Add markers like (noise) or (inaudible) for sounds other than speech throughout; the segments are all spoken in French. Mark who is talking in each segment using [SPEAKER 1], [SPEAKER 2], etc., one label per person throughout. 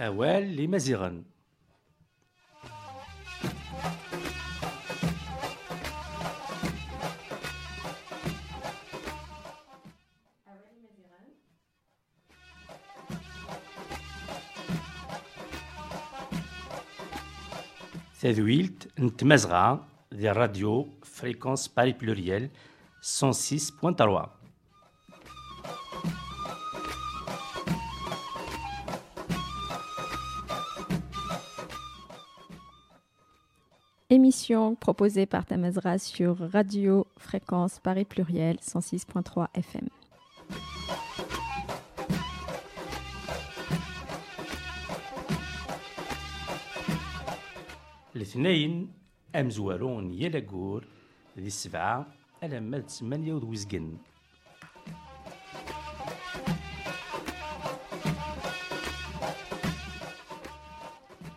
[SPEAKER 1] أوال لمزيغن تذويلت نتمزغة ديال راديو فريكونس باري بلوريال 106.3
[SPEAKER 2] Émission proposée par Tamazra sur Radio Fréquence Paris Pluriel 106.3 FM.
[SPEAKER 1] الاثنين أمزوارون يلاقور ذي السبعة ألما ثمانية وزقن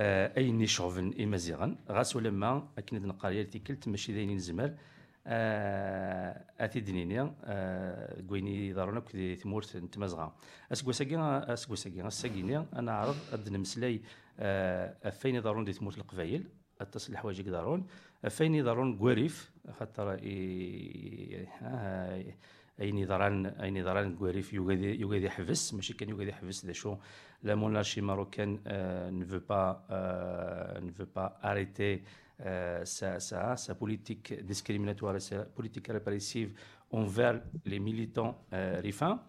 [SPEAKER 1] آه، اين شوفن امازيغا غاس ولما اكن نقرا تيكلت ماشي داين نزمر اثي آه، دنينيا آه، كويني دارونا كي تمورت نتمازغا اسكوساكي اسكوساكي الساكينيا أنا عرض قد نمسلاي أفين دارون دي تمورت القبايل أتصل الحوايج دارون أفين دارون كواريف خاطر اي نظران اي نظران كواريف يوغادي يوغادي يحبس ماشي كان يوغادي يحبس ذا شو لا مونارشي ماروكان ne veut pas ne veut pas arrêter sa, sa, sa politique discriminatoire et sa politique répressive envers les militants euh, rifins.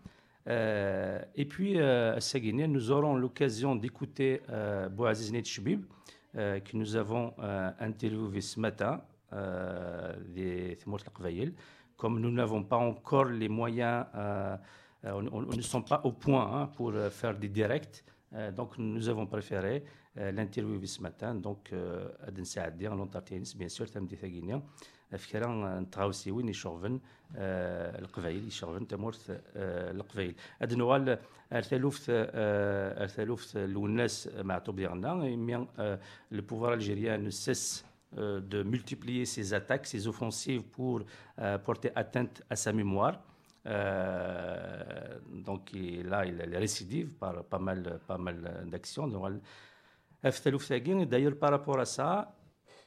[SPEAKER 1] Euh, et puis, euh, à Saguenay, nous aurons l'occasion d'écouter euh, Bouaziz Netchbib, euh, que nous avons euh, interviewé ce matin euh, des Timour Comme nous n'avons pas encore les moyens, on, on, ne sommes pas au point hein, pour faire des directs, donc nous avons préféré l'interviewer ce matin. Donc, Aden Saadi, en Ontartianis, bien sûr, Tamdi Thaguinien. فكرة نتغاوسيوين يشغفن القبائل يشغفن تمورث القبائل هاد نوال ارثالوفت ارثالوفت الناس معطوب ديالنا مي le pouvoir algérien ne cesse de multiplier ses attaques, ses offensives pour porter atteinte à sa mémoire. Euh, donc là, il est récidive par pas mal, pas mal d'actions. D'ailleurs, par rapport à ça,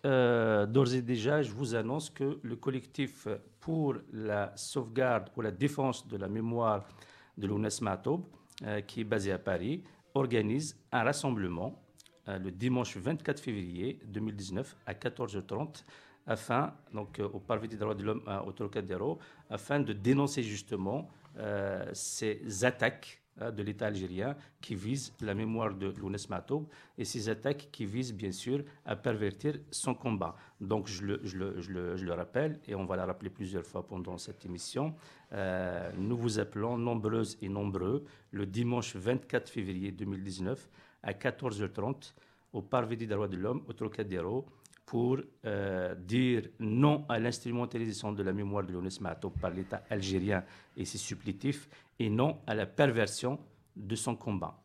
[SPEAKER 1] euh, d'ores et déjà, je vous annonce que le collectif pour la sauvegarde, pour la défense de la mémoire de l'UNES Matob, euh, qui est basé à Paris, organise un rassemblement euh, le dimanche 24 février 2019 à 14h30 afin, donc au Parvis des droits de l'homme au Trocadéro, afin de dénoncer justement ces attaques de l'État algérien qui visent la mémoire de Lounes Matoub et ces attaques qui visent bien sûr à pervertir son combat. Donc je le, rappelle et on va le rappeler plusieurs fois pendant cette émission. Euh, nous vous appelons nombreuses et nombreux le dimanche 24 février 2019 à 14h30 au Parvis des droits de l'homme au Trocadéro pour euh, dire non à l'instrumentalisation de la mémoire de Lounes Matoub par l'État algérien et ses supplétifs et non à la perversion de son combat.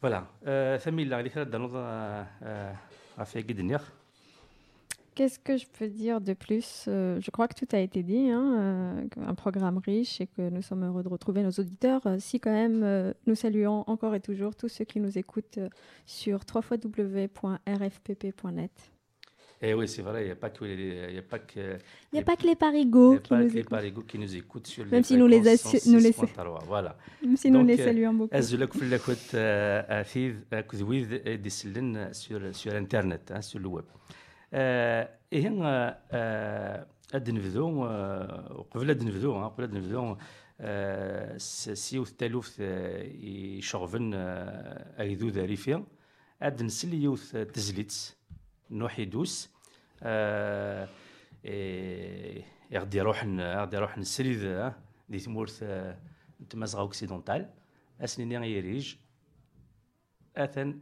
[SPEAKER 1] Voilà. Famille,
[SPEAKER 2] Qu'est-ce que je peux dire de plus Je crois que tout a été dit, hein, un programme riche et que nous sommes heureux de retrouver nos auditeurs. Si quand même nous saluons encore et toujours tous ceux qui nous écoutent sur www.rfpp.net.
[SPEAKER 1] Eh oui, c'est vrai, il n'y a pas que les,
[SPEAKER 2] il
[SPEAKER 1] a pas que,
[SPEAKER 2] il y a pas que les parigots qui, nous
[SPEAKER 1] les parigots qui nous écoutent sur
[SPEAKER 2] Même si nous les, nous les
[SPEAKER 1] voilà.
[SPEAKER 2] Même si nous les saluons beaucoup.
[SPEAKER 1] أزلك في الأكوت أثيذ أكذويذ ديسلن sur sur internet hein, sur le web. إيه ad nbdu وقبل ad نبدو قبل ad نبدو سيوث تالوث يشغفن ايذو ذاريفيا ad نسل يوث تزليت نوحي دوس غادي يروح غادي يروح نسريد دي تمورث تمازغا أوكسيدونتال. أسنيني يريج. أثن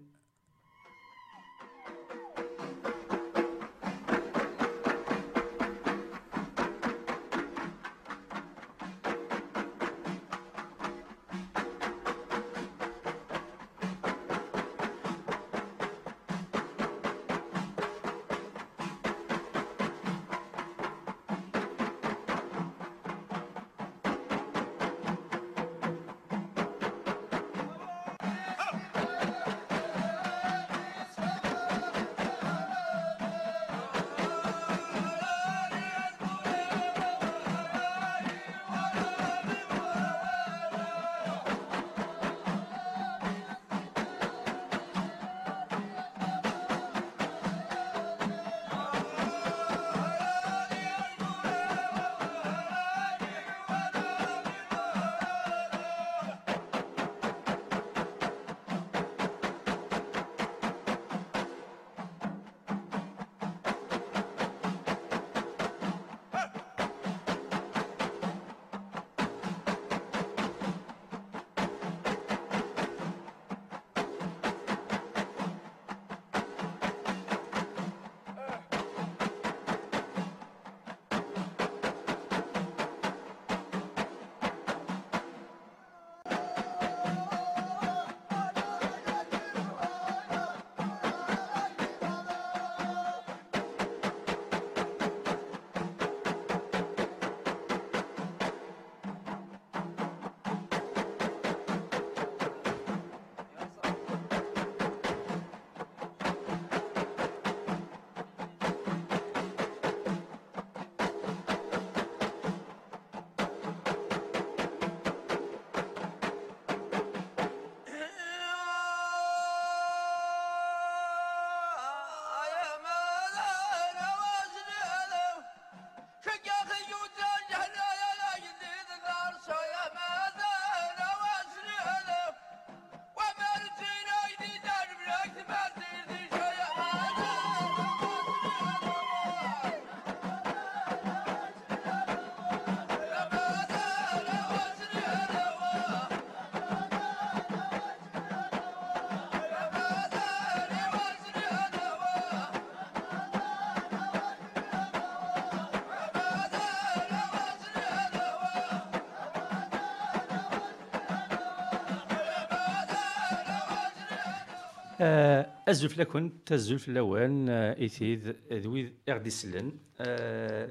[SPEAKER 1] آه، أزلف لكن تزلف لوان آه، إثيد آه، ذويد إغديسلن.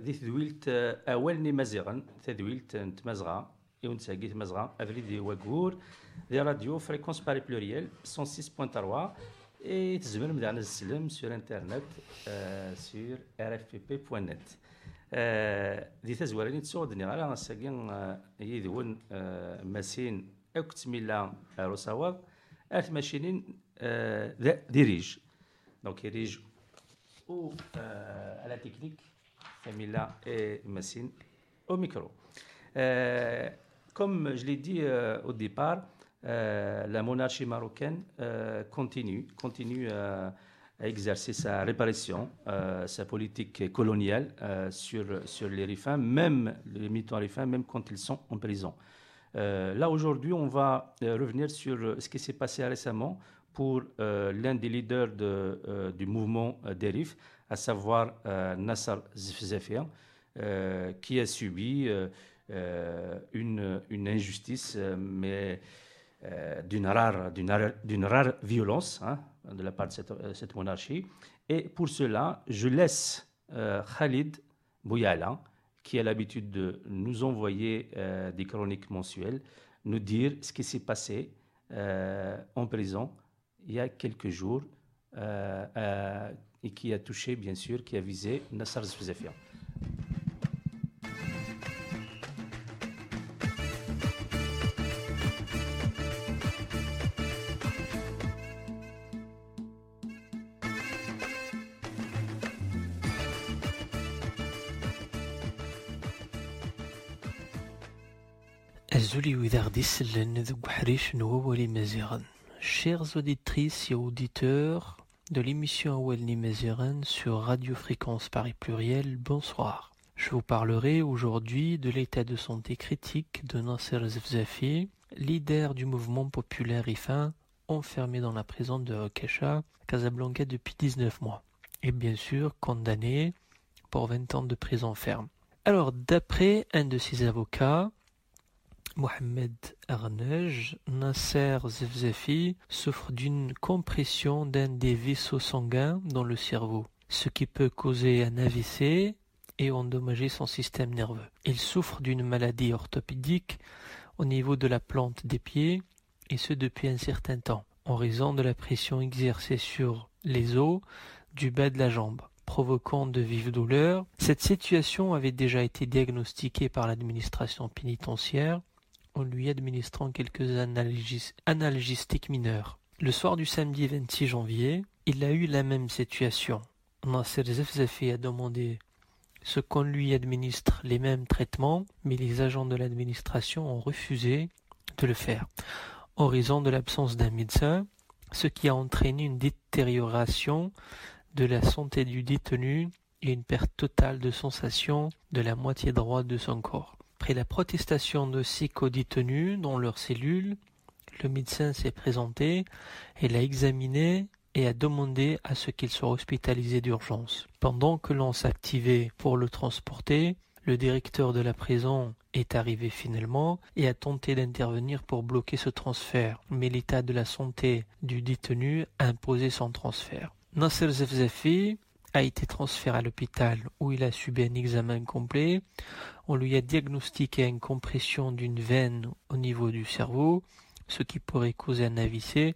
[SPEAKER 1] ذي ثدويلت أولني مزيغن تذويلت نتمزغا يون تساقيت مزغا أفريد وقور. دي راديو فريكونس باري بلوريال 106.3 إي تزمر مدعنا السلم سور انترنت سور rfpp.net ذي تزوراني تسوغدني غير ساقي يذون مسين أكتملا روساوض. أرث ماشينين dirige. Donc, il dirige ou à la technique, Famila et Massine au micro. comme je l'ai dit au départ, la monarchie marocaine continue, continue à exercer sa réparation, sa politique coloniale sur, sur les rifins, même les militants rifins, même quand ils sont en prison. là, aujourd'hui, on va revenir sur ce qui s'est passé récemment pour euh, l'un des leaders de, euh, du mouvement euh, Derif, à savoir Nassar Zefzefian, qui a subi une, injustice, mais d'une rare, violence hein, de la part de cette, cette, monarchie. Et pour cela, je laisse Khalid Bouyala, qui a l'habitude de nous envoyer des chroniques mensuelles, nous dire ce qui s'est passé en prison il y a quelques jours euh, euh, et qui a touché, bien sûr, qui a visé Nassar Zouzafian.
[SPEAKER 3] Chers auditrices et auditeurs de l'émission Awelni Maziran sur Radio Fréquence Paris Pluriel, bonsoir. Je vous parlerai aujourd'hui de l'état de santé critique de Nasser Zefzafi, leader du mouvement populaire IFA, enfermé dans la prison de Rokesha, Casablanca depuis 19 mois, et bien sûr condamné pour 20 ans de prison ferme. Alors, d'après un de ses avocats, Mohamed Arnej, Nasser Zefzafi souffre d'une compression d'un des vaisseaux sanguins dans le cerveau, ce qui peut causer un AVC et endommager son système nerveux. Il souffre d'une maladie orthopédique au niveau de la plante des pieds, et ce depuis un certain temps, en raison de la pression exercée sur les os du bas de la jambe, provoquant de vives douleurs. Cette situation avait déjà été diagnostiquée par l'administration pénitentiaire en lui administrant quelques analgésiques mineurs. Le soir du samedi 26 janvier, il a eu la même situation. Nasser Zefzafi a demandé ce qu'on lui administre les mêmes traitements, mais les agents de l'administration ont refusé de le faire, en raison de l'absence d'un médecin, ce qui a entraîné une détérioration de la santé du détenu et une perte totale de sensation de la moitié droite de son corps. Après la protestation de six co-détenus dans leurs cellules, le médecin s'est présenté et l'a examiné et a demandé à ce qu'il soit hospitalisé d'urgence. Pendant que l'on s'activait pour le transporter, le directeur de la prison est arrivé finalement et a tenté d'intervenir pour bloquer ce transfert, mais l'état de la santé du détenu a imposé son transfert. Nasser a été transféré à l'hôpital où il a subi un examen complet. On lui a diagnostiqué une compression d'une veine au niveau du cerveau, ce qui pourrait causer un AVC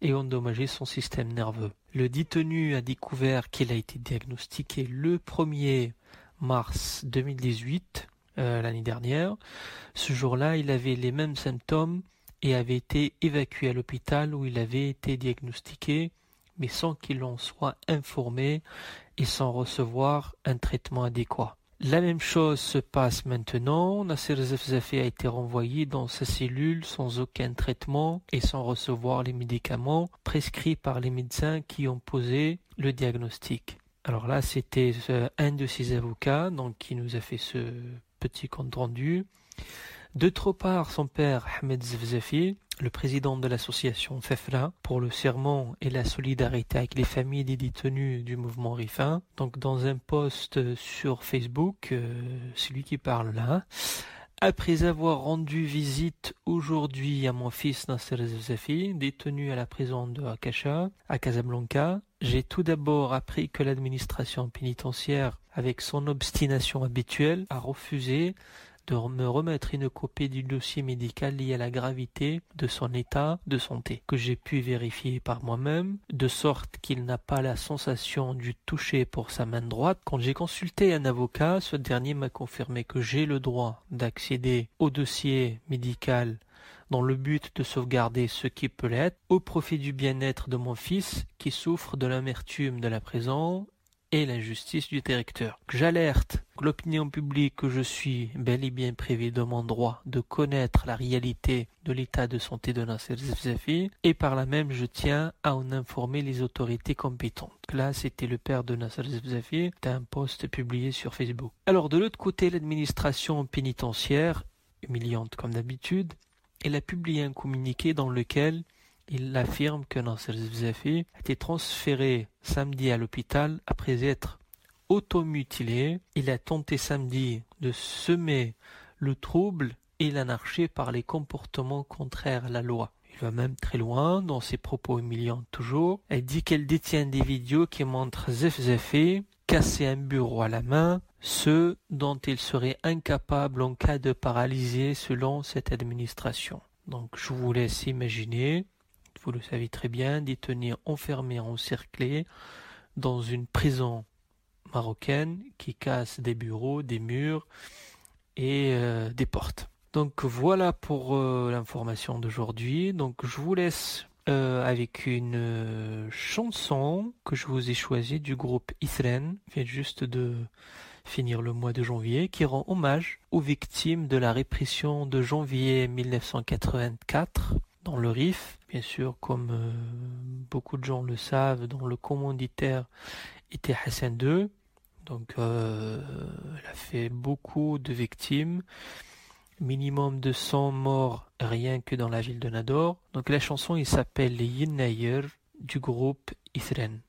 [SPEAKER 3] et endommager son système nerveux. Le détenu a découvert qu'il a été diagnostiqué le 1er mars 2018, euh, l'année dernière. Ce jour-là, il avait les mêmes symptômes et avait été évacué à l'hôpital où il avait été diagnostiqué, mais sans qu'il en soit informé et sans recevoir un traitement adéquat. La même chose se passe maintenant. Nasser Zefzafi a été renvoyé dans sa cellule sans aucun traitement et sans recevoir les médicaments prescrits par les médecins qui ont posé le diagnostic. Alors là, c'était euh, un de ses avocats donc, qui nous a fait ce petit compte rendu. D'autre part, son père, Ahmed Zefzafi, le président de l'association FEFLA pour le serment et la solidarité avec les familles des détenus du mouvement RIFA. Donc dans un post sur Facebook, euh, celui qui parle là, après avoir rendu visite aujourd'hui à mon fils Nasser Zafi, détenu à la prison de Akasha, à Casablanca, j'ai tout d'abord appris que l'administration pénitentiaire, avec son obstination habituelle, a refusé de me remettre une copie du dossier médical lié à la gravité de son état de santé, que j'ai pu vérifier par moi-même, de sorte qu'il n'a pas la sensation du toucher pour sa main droite. Quand j'ai consulté un avocat, ce dernier m'a confirmé que j'ai le droit d'accéder au dossier médical dans le but de sauvegarder ce qui peut l'être, au profit du bien-être de mon fils qui souffre de l'amertume de la prison et la justice du directeur. J'alerte l'opinion publique que je suis bel et bien privé de mon droit de connaître la réalité de l'état de santé de Nasser Zefzafi et par là même je tiens à en informer les autorités compétentes. Là c'était le père de Nasser Zefzafi, c'était un post publié sur Facebook. Alors de l'autre côté l'administration pénitentiaire, humiliante comme d'habitude, elle a publié un communiqué dans lequel il affirme que Nasser Zefzafi a été transféré samedi à l'hôpital après être automutilé. Il a tenté samedi de semer le trouble et l'anarchie par les comportements contraires à la loi. Il va même très loin dans ses propos humiliants toujours. Elle dit qu'elle détient des vidéos qui montrent Zefzafi casser un bureau à la main, ce dont il serait incapable en cas de paralysie selon cette administration. Donc je vous laisse imaginer vous le savez très bien, détenus enfermés, encerclés dans une prison marocaine qui casse des bureaux, des murs et euh, des portes. Donc voilà pour euh, l'information d'aujourd'hui. Donc je vous laisse euh, avec une chanson que je vous ai choisie du groupe Isren. Je viens juste de
[SPEAKER 4] finir le mois de janvier, qui rend hommage aux victimes de la répression de janvier 1984 dans le Rif. Bien sûr, comme euh, beaucoup de gens le savent, dont le commanditaire était Hassan II. Donc, euh, elle a fait beaucoup de victimes, minimum de 100 morts rien que dans la ville de Nador. Donc, la chanson, il s'appelle Yinnayer du groupe
[SPEAKER 1] Ithren.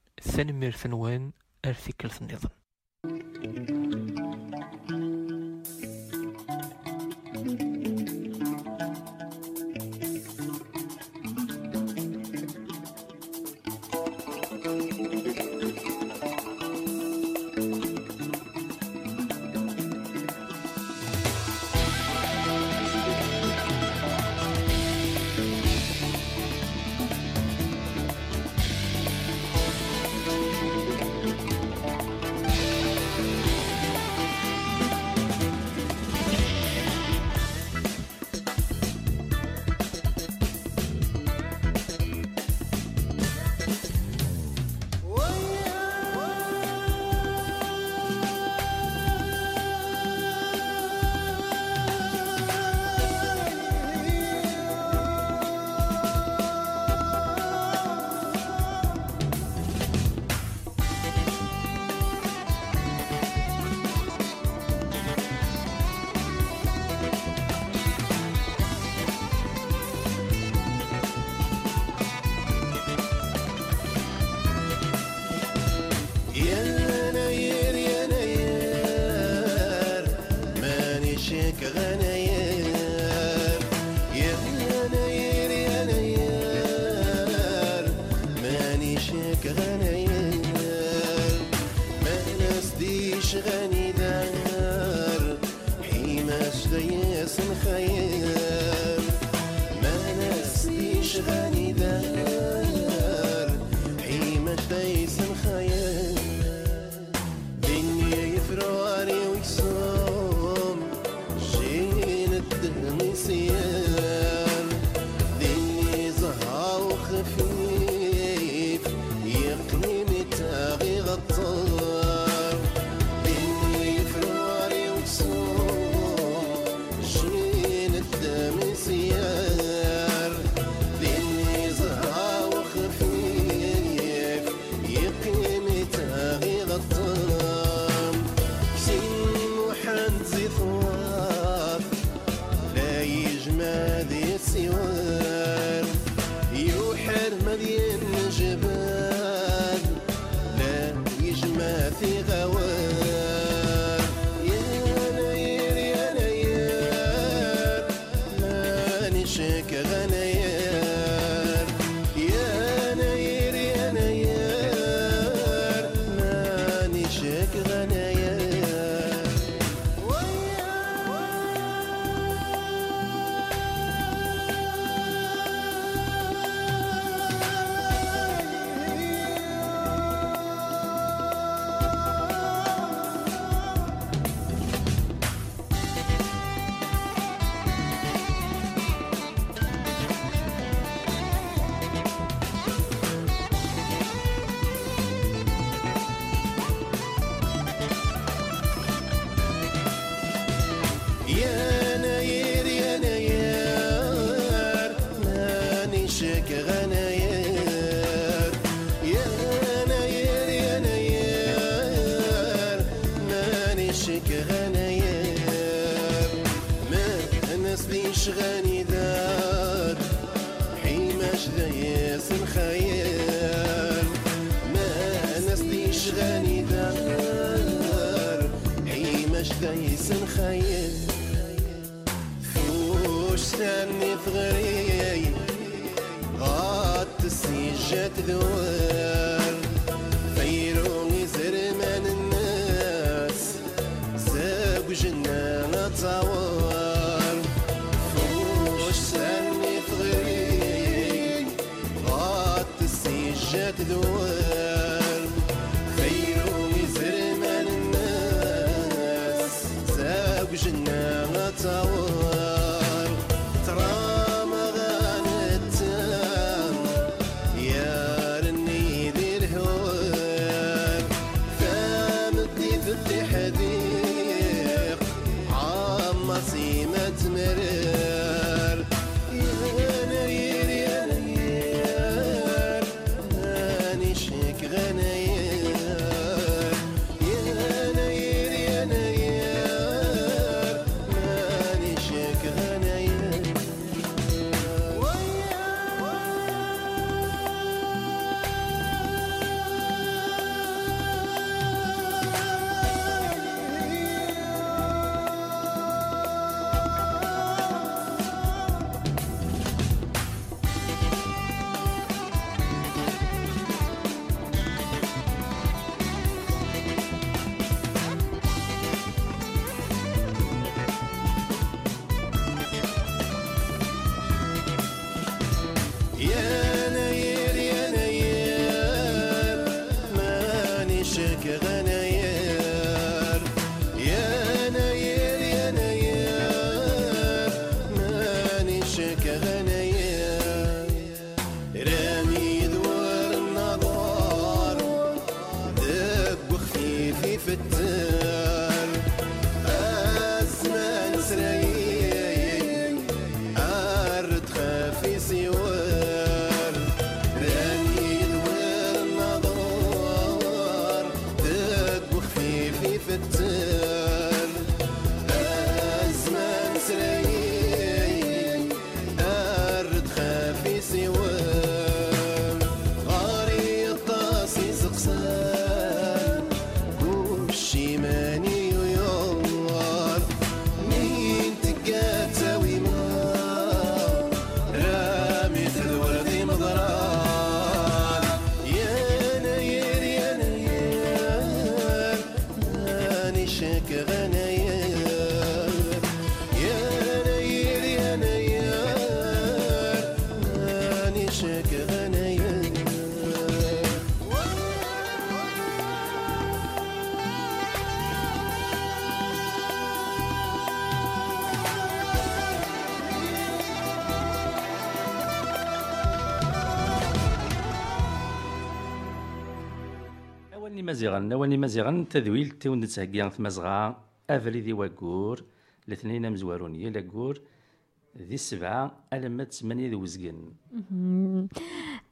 [SPEAKER 1] (laughs)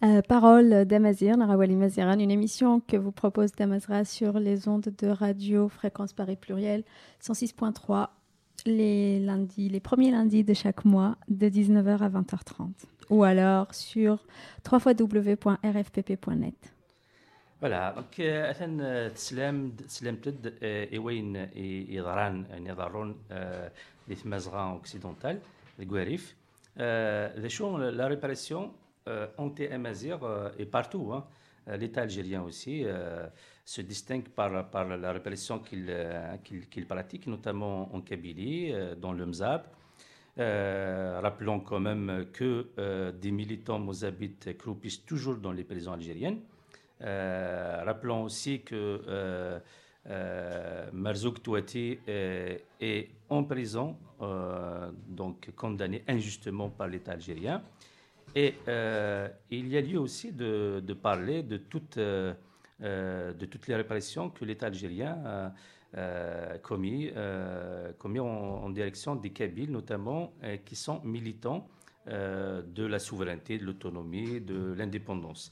[SPEAKER 2] Euh, parole d'Amazir, Narawali Maziran, une émission que vous propose Damazra sur les ondes de radio Fréquence Paris Pluriel 106.3 les lundis, les premiers lundis de chaque mois de 19h à 20h30 ou alors sur www.rfpp.net.
[SPEAKER 1] Voilà, donc أثن تسلم تسلمت إوين يضران يضرون les Mazra occidental, les Guarif. La réparation euh, anti-amazir euh, est partout. Hein. Euh, L'État algérien aussi se distingue par, par la répression qu'il pratique, notamment en Kabylie, dans le Mzab. rappelons quand même que des militants mozabites croupissent toujours dans les prisons algériennes. rappelons aussi que Marzouk Touati est en prison, donc condamné injustement par l'État algérien. Et euh, il y a lieu aussi de, parler de, euh, euh, toutes les répressions que l'État algérien a commis, commis en, direction des Kabyles, notamment, qui sont militants de la souveraineté, de l'autonomie, de l'indépendance.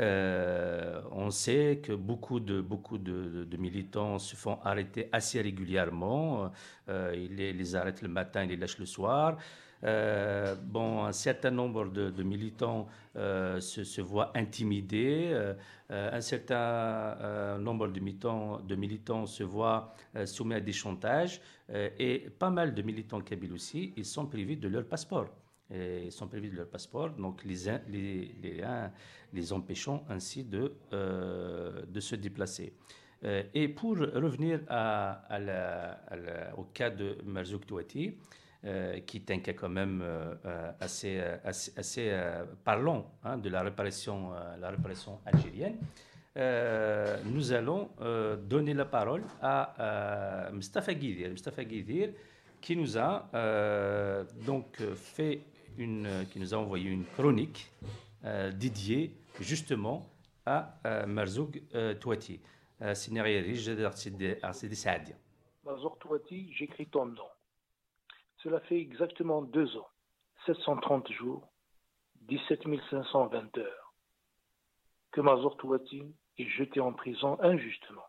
[SPEAKER 1] On sait que beaucoup de, beaucoup de, militants se font arrêter assez régulièrement. ils les, arrêtent le matin, ils les lâchent le soir. Euh, bon, un certain nombre de, militants euh, se, voient intimidés, euh, un certain nombre de militants, de militants se voient soumis à des chantages, et pas mal de militants kabyles aussi, ils sont privés de leur passeport. Ils sont privés de leur passeport, donc les, les, les, empêchant ainsi de, de se déplacer. et pour revenir au cas de Marzouk Touati, euh, qui est un cas quand même euh, euh, assez, assez, parlant hein, de la réparation, la réparation algérienne. nous allons donner la parole à Mustafa Guidir. Mustafa Guidir qui nous a donc fait une, qui nous a envoyé une chronique dédiée justement à Marzoug Touati.
[SPEAKER 5] Marzoug Touati, j'écris ton nom. Cela fait exactement deux ans, 730 jours, 17 520 heures, que Mazor Touati est jeté en prison injustement.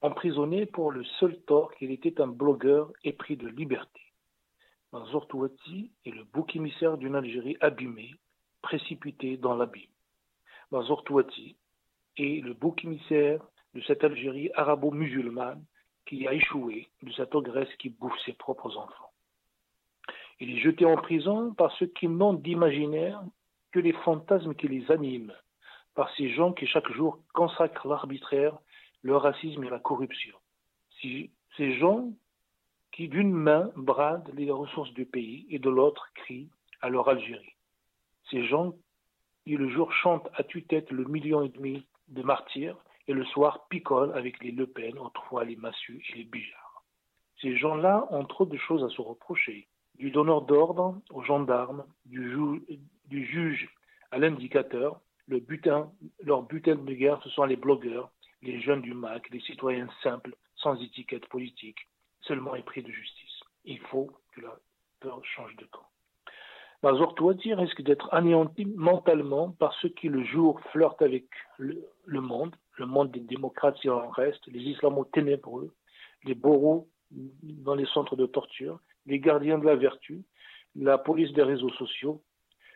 [SPEAKER 5] Emprisonné pour le seul tort qu'il était un blogueur épris de liberté. Mazor Touati est le bouc émissaire d'une Algérie abîmée, précipitée dans l'abîme. Mazor Touati est le bouc émissaire de cette Algérie arabo-musulmane qui a échoué, de cette ogresse qui bouffe ses propres enfants. Il est jeté en prison par ceux qui n'ont d'imaginaire que les fantasmes qui les animent, par ces gens qui chaque jour consacrent l'arbitraire, le racisme et la corruption. Ces gens qui d'une main bradent les ressources du pays et de l'autre crient à leur Algérie. Ces gens qui le jour chantent à tue-tête le million et demi de martyrs et le soir picole avec les Le Pen, autrefois les Massus et les Bijards. Ces gens-là ont trop de choses à se reprocher, du donneur d'ordre aux gendarmes, du, juge à l'indicateur. Le butin, leur butin de guerre, ce sont les blogueurs, les jeunes du MAC, les citoyens simples, sans étiquette politique, seulement épris de justice. Il faut que la peur change de camp. Mazor Touati risque d'être anéanti mentalement par ceux qui le jour flirtent avec le monde, le monde des démocrates s'il en reste, les islamos ténébreux, les bourreaux dans les centres de torture, les gardiens de la vertu, la police des réseaux sociaux,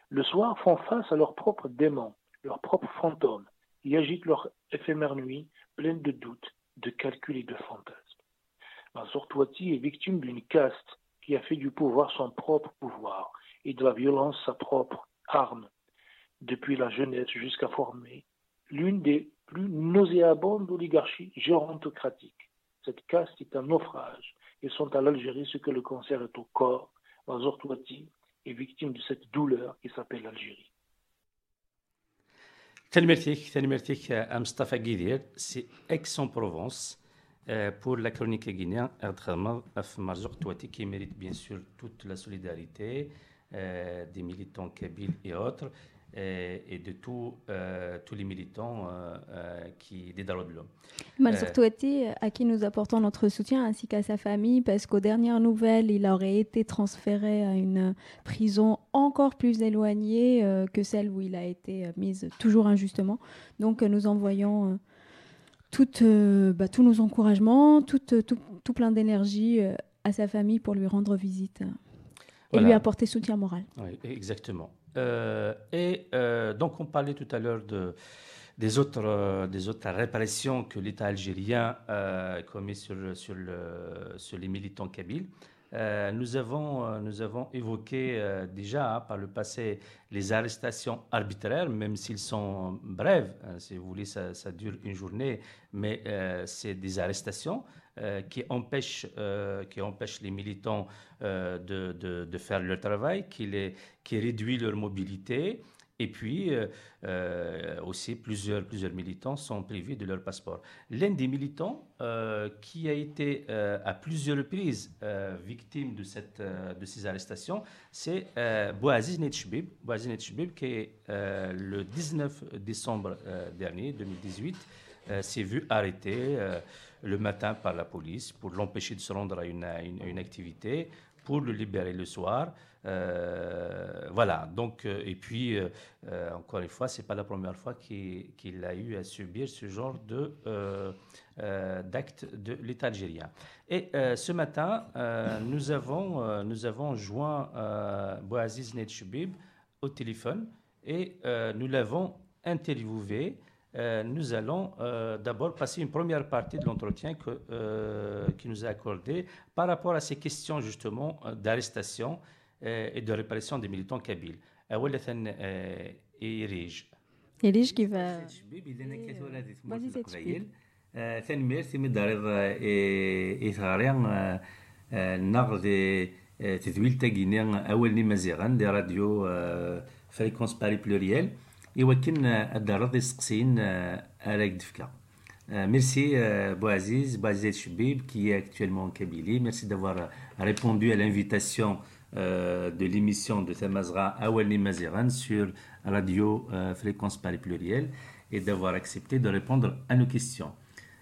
[SPEAKER 5] le soir font face à leurs propres démons, leurs propres fantômes, qui agitent leur éphémère nuit pleine de doutes, de calculs et de fantasmes. Mansour Touati est victime d'une caste qui a fait du pouvoir son propre pouvoir et de la violence sa propre arme, depuis la jeunesse jusqu'à former l'une des plus nauséabondes oligarchies gérontocratiques. Cette caste est un naufrage et sont à l'Algérie ce que le cancer est au corps. Mazor Touati est victime de cette douleur qui s'appelle l'Algérie.
[SPEAKER 1] Guidir, c'est Aix-en-Provence pour la chronique guinéenne Touati qui mérite bien sûr toute la solidarité des militants kabyles et autres. et, de tous tous les militants qui, des droits de l'homme.
[SPEAKER 2] Malsurtouati, à qui nous apportons notre soutien, ainsi qu'à sa famille, parce qu'aux dernières nouvelles, il aurait été transféré à une prison encore plus éloignée que celle où il a été mis toujours injustement. Donc nous envoyons tout, bah, tous nos encouragements, tout, tout, tout plein d'énergie à sa famille pour lui rendre visite et lui apporter soutien moral.
[SPEAKER 1] Oui, exactement. Euh, et euh, donc, on parlait tout à l'heure de, des, autres, euh, des autres répressions que l'État algérien a commis sur, sur, le, sur les militants kabyles. Nous, avons, nous avons évoqué déjà hein, par le passé les arrestations arbitraires, même s'ils sont brèves. Hein, si vous voulez, ça, dure une journée, mais c'est des arrestations. Euh, qui, empêche, euh, qui empêche les militants euh, de, de, de, faire leur travail, qui, les, qui réduit leur mobilité. Et puis aussi, plusieurs, militants sont privés de leur passeport. L'un des militants qui a été à plusieurs reprises victime de, ces arrestations, c'est Bouaziz Netchbib. Bouaziz Netchbib, qui le 19 décembre dernier, 2018, s'est vu arrêté le matin par la police pour l'empêcher de se rendre à une, activité, pour le libérer le soir. Euh, voilà, donc, euh, et puis, euh, encore une fois, ce n'est pas la première fois qu'il a eu à subir ce genre de, d'acte de l'État algérien. Et ce matin, nous, avons, nous avons joint Bouaziz Netchoubib au téléphone et nous l'avons interviewé nous allons d'abord passer une première partie de l'entretien qui nous est accordé par rapport à ces questions justement d'arrestation et de répression des militants kabyles. أولا إيريج
[SPEAKER 2] إيريج كيف
[SPEAKER 6] ثاني ميرسي مدارض إثاريان نغض تذويل تاقيني أول نمازيغان دي راديو فريكونس باري بلوريال يوكن الدرض يسقسين أراك دفكا Merci euh, Boaziz, Boaziz Choubib, qui est actuellement en Kabylie. Merci d'avoir répondu à l'invitation euh, de l'émission de Tamazra Awalni Maziran sur Radio euh, Fréquence Paris Pluriel et d'avoir accepté de répondre à nos questions.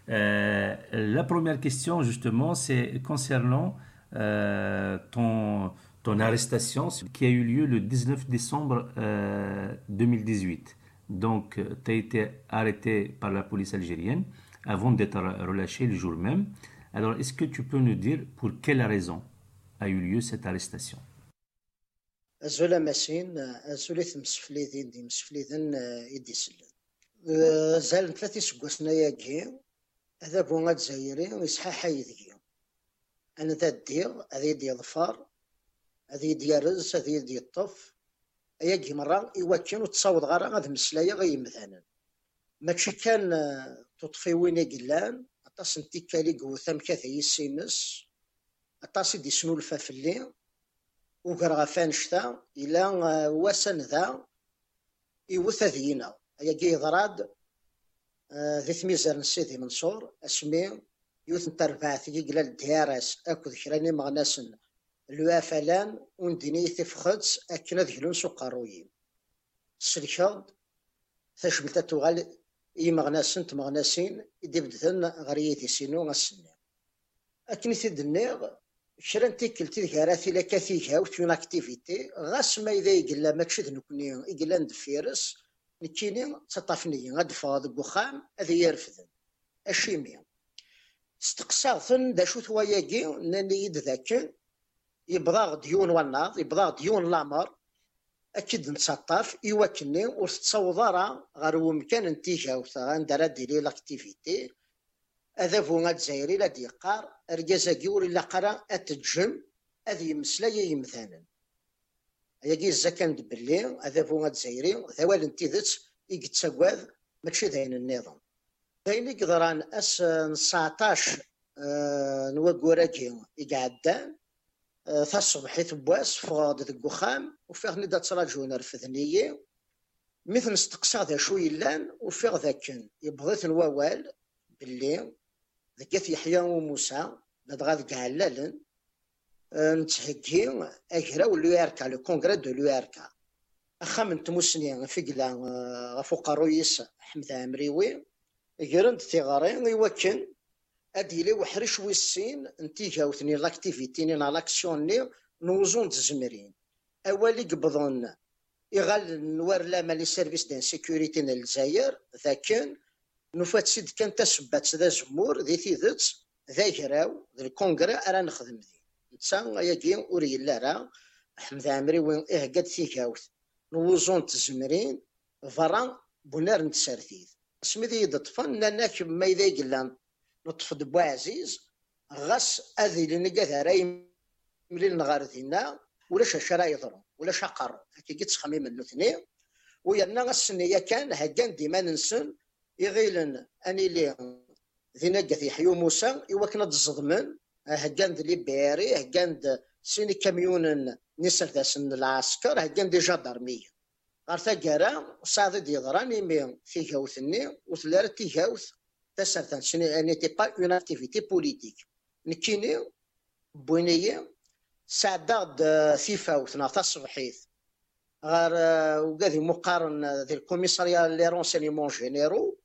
[SPEAKER 6] Euh, la première question, justement, c'est concernant ton, ton arrestation qui a eu lieu le 19 décembre 2018. Euh, Donc, tu as été arrêté par la police algérienne avant d'être relâché le jour même. Alors, est-ce que tu peux nous dire pour quelle raison? a eu lieu cette arrestation
[SPEAKER 7] أزولا ماشين أزوليت مسفليدين دي مسفليدين يدي سلم زال ثلاثة سكوسنا ياكي هذا بوغا زايري ويسحا حيدكي أنا ذا الدير هذا يدي ظفار هذا يديرز هذا يدي يطف أياكي مرة إواكين وتصاوض غارة غاد مسلايا غي مثلا ماشي كان تطفي وين يقلان أطاس نتي كالي قوثام كاثي يسينس أطاس يدي سنو الفافلي وقرا غفان شتا إلا واسن ذا إيوث ذينا أياكي يضراد ذي ثميزر نسيدي منصور اسمي يوث نتربعث يقلال الديارس أكو ذكراني مغناسن الوافلان وندني تفخدس أكنا ذهلون سقارويين سلكاد تشبلتا توغال إيمغناسن تمغناسين إدي بدثن غريتي سينو غسني أكني تدنيغ شران تيكل تذكرة في لكثيكا وتون اكتيفيتي غاس ما إذا يقلا ما تشد نكوني يقلا ندفيرس نكيني تطفني غد فاض بخام هذا يرفذن أشيميا استقصاثن دا شو ثواياكي ناني يدذاكي يبضاغ ديون والناض يبضاغ ديون لامر أكيد نسطف إيوا كني وتتصوض راه غير ومكان نتيجة وثا غندرا ديري لاكتيفيتي أذفو الجزائري لا ديقار رجاز قيور إلا قرأ أتجم أذي مسلا يمثانا يجي الزكان دبلي أذفو الجزائري ثوال انتذت يقتسواذ ماشي ذاين النظام. ذاين يقدران أس 19 آه، نوقو راكي آه، الصبح حيت بواس، فغاد ذقوخام وفيغ ندا تراجون رفذنية. مثل استقصاد شوي لأن وفيغ ذاكن يبغيث نواوال بالليل ذاك يحيى وموسى ندغى ذاك هلالن نتحكي اكرا ولويركا لو كونغرا دو لويركا اخام نتموسني فيكلا فوق رويس حمد امريوي غرند تيغاري يوكن اديلي وحرش ويسين نتيجاو ثني لاكتيفيتي نينا لاكسيون لي نوزون تزمرين اولي قبضون يغال نوار لا مالي سيرفيس دان سيكوريتي للجزائر ذاكن الجزائر ذا كان نفات سيد كان تسبات ذا زمور ذي تيذت ذا جراو ذا الكونغرا ارا نخدم ذي نتسا ياكي اوري لا راه حمد عمري وين اه قد تيكاوت نوزون تزمرين فران بونار نتسارثيذ سميدي يدطفن لانك ما اذا قلان نطف دبو عزيز غاس اذي لنقا راي ملي نغار دينا ولاش شرا يضرو ولاش قر هكي قلت خميم الاثنين ويرنا غسنية كان هكان ديما ننسن يغيلن أني لي ذي نقث يحيو موسى يوكنا تزضمن. أه، هكان لي بيري هكان سيني كاميون نسر داسن العسكر هكان دي جدرمية غير ثقارة صادي ديضران يمي تيهاوثني وثلار تيهاوث تسرتان سيني أه، اني تي با اون اكتيفيتي بوليتيك. نكيني بوينية سعداد ثيفاوث نعطا صبحيث غير وكاذي مقارن ذي الكوميساريا لي رونسينيمون جينيرو.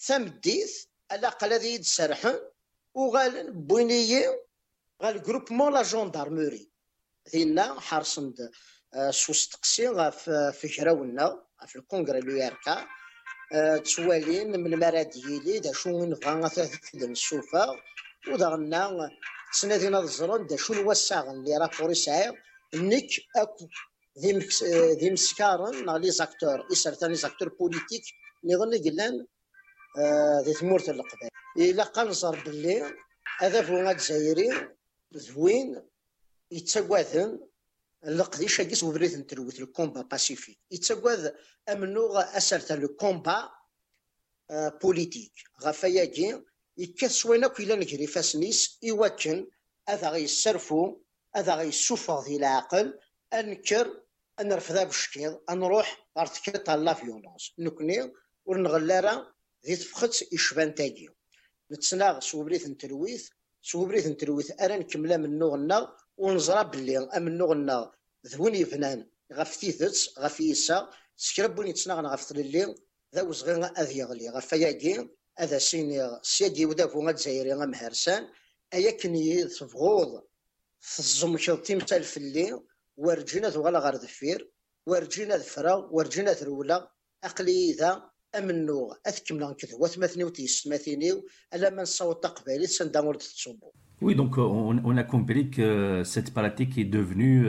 [SPEAKER 7] ثمديث الاقل هذه يتسرحن وغال بوينية غال جروبمون لا جوندارموري ذينا حرصن سوس تقسيم في كراونا في الكونغري لو ياركا توالين من مراد يلي دا شو نبغى تخدم السوفا ودغنا تسنادينا الزرون دا شو نوسع اللي رابور يسعي نك اكو ذي ذي مسكارن لي زاكتور يسر ثاني زاكتور بوليتيك نظن قلان ذي ثمورة القبائل. إلا قنصر باللي هذا فونا جزائري زوين يتسواثن القديش هاكيس وبريت نتروت الكومبا باسيفيك. يتسواذ أمنو اسرت لو كومبا بوليتيك. غفاياكي يكاس وين كيلا نجري فاسنيس يوكن هذا غيسرفو هذا غيسوفر ذي العقل أنكر نرفضها بشكيض نروح ارتكلت لا فيولونس. نكني ونغلارا ذي تفخت يشبان تاكي نتسناغ سوبريت نترويث سوبريت نترويث ارا نكملا من نوغنا ونزرى باللي امن نوغنا ذوين يفنان غف تيثت غف يسا سكربون يتسناغن غف تللي ذا وزغي اذ يغلي غف ياكي هذا سيني سياكي ودافو غا تزايري غا مهرسان ايا كني تفغوض تزمكض تيمثال في اللي ورجينا ثغالا غار دفير ورجينا ذفرا ورجينا ثرولا
[SPEAKER 1] Oui, donc euh, on, a compris que euh, cette pratique est devenue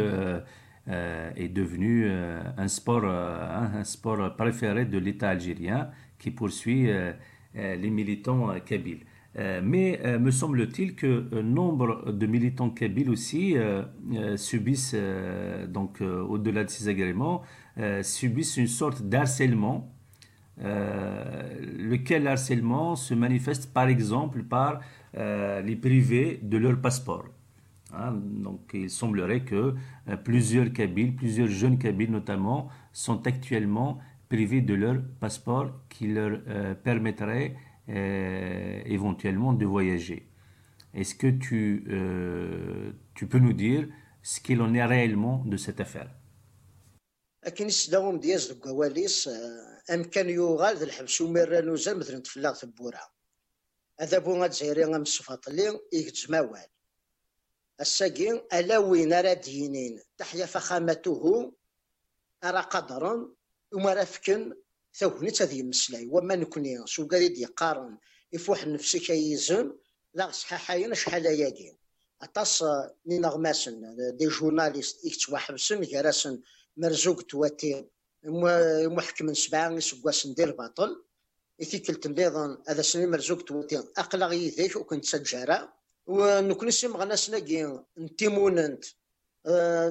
[SPEAKER 1] euh, est devenu euh, un, sport, un sport préféré de l'État algérien qui poursuit les militants kabyles. mais me semble-t-il que nombre de militants kabyles aussi subissent, donc au-delà de ces agréments, subissent une sorte d'harcèlement lequel harcèlement se manifeste par exemple par euh, les privés de leur passeport. Hein, donc il semblerait que euh, plusieurs Kabyles, plusieurs jeunes Kabyles notamment, sont actuellement privés de leur passeport qui leur euh, permettrait éventuellement de voyager. Est-ce que tu, tu peux nous dire ce qu'il en est réellement de cette affaire?
[SPEAKER 7] امكان يوغال ذ الحبس ومير نوزان مثلا تفلاغ تبورا هذا بو غتزيري غمسفاط اللي يكتز موال الساقين ألا وين راه دينين؟ تحيا فخامته أرى قدرا وما رافكن ثوهنت هذه مسلاي. وما نكوني سو قريد قارن يفوح نفسي كيزن لا صحاحين شحال ياكي. أتاس نينغماسن دي جورناليست اكتوا حبسن كراسن مرزوق تواتي. محكم سبعة سواس ندير باطل. إثي كلت مليضن هذا سني مرزوق توتي؟ أقلا غي ذيك وكنت سجارة. ونكون سيم غناس أنت. نتيموننت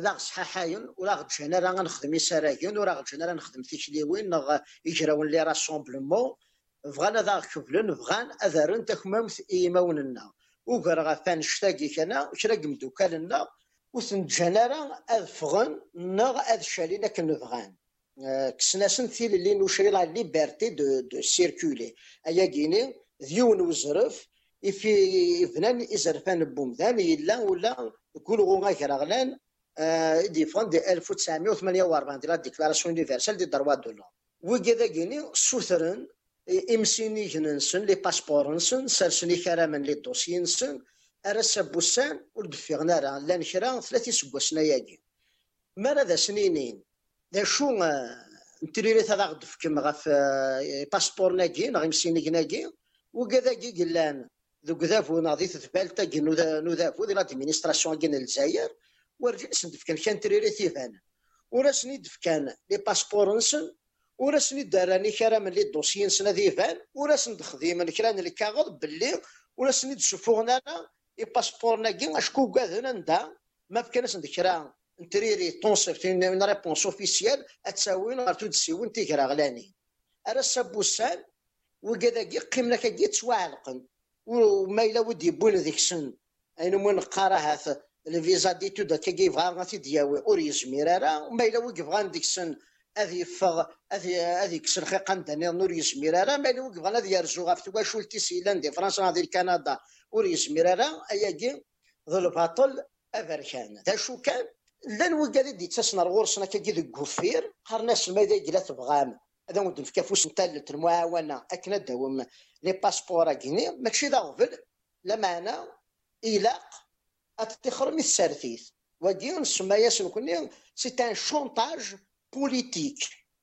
[SPEAKER 7] لا صحاحاين ولا غد هنا راه غنخدم يساراين ولا غد هنا راه نخدم تيكليوين نغ يجراون لي راسومبلمون. فغانا هذا كفلن فغان اذرن تكمامت إيماوننا. وقرا فان شتاكي كنا شراق مدوكالنا وسن جنرا أذ فغن نغ أذ شالينا كنفغان. كسناسن ثيل اللي نوشري لا ليبرتي دو دو سيركولي. أيا كيني ديون وزرف في فنان إزرفان بومدان يلا ولا كل غو غاك رغلان ديفون دي 1948 دي لا ديكلاراسيون يونيفرسال دي دروا دو لون وكذا كيني سوثرن إمسيني جننسن لي باسبور نسن سرسني كرامن لي دوسي نسن أرسا بوسان ودفيغنا راه لأن كرا ثلاثي سكواسنا ياكي. مالا ذا سنينين؟ ذا شو نتريري هذا غدفكم غف باسبور ناكي نغ مسيني ناكي وكذا كي قلان ذوك ذافو ناضي تثبالتا كي نوذافو دي لادمينستراسيون كي الجزائر ورجع سندفكان كان تريري ثيفان وراسني دفكان لي باسبور نسن وراسني داراني كرا من لي دوسيين نسن ذيفان وراسن دخديم الكران اللي كاغض باللي وراسني تشوفونا اي باسبور ناكي اشكو كاذنا ندا ما بكانش كرا نتريري تونسيف اون ريبونس أوفيسيال اتساوي نهار تود سيون تيكرا غلاني. أرا سابوسان وكذا قيمنا كي تسواعلقن وما إلا ودي بون ذيك السن أين من قراها الفيزا ديتود كي بغا غادي دياوي اور يزمير راه وما إلا وقف ديك السن أذي يفغ اذي اذي يكسر خيقان داني نور يزمير راه ما إلا وقف غان هذي يرجو غاف توا شو التيسيلان دي فرنسا هذه كندا اور يزمير راه أياكي ذو الباطل افركان ذا شو كان؟ لان وكادي دي تسنر غورسنا كي ذوك كوفير قرناس ما يدي تبغام هذا ودن في كافوس نتالت المعاونه اكنا داوم لي باسبور كيني ماشي ذا غفل لا معنى إلاق أتخرمي السارثيث ودي نسمى ياسن كوني سي ان شونتاج بوليتيك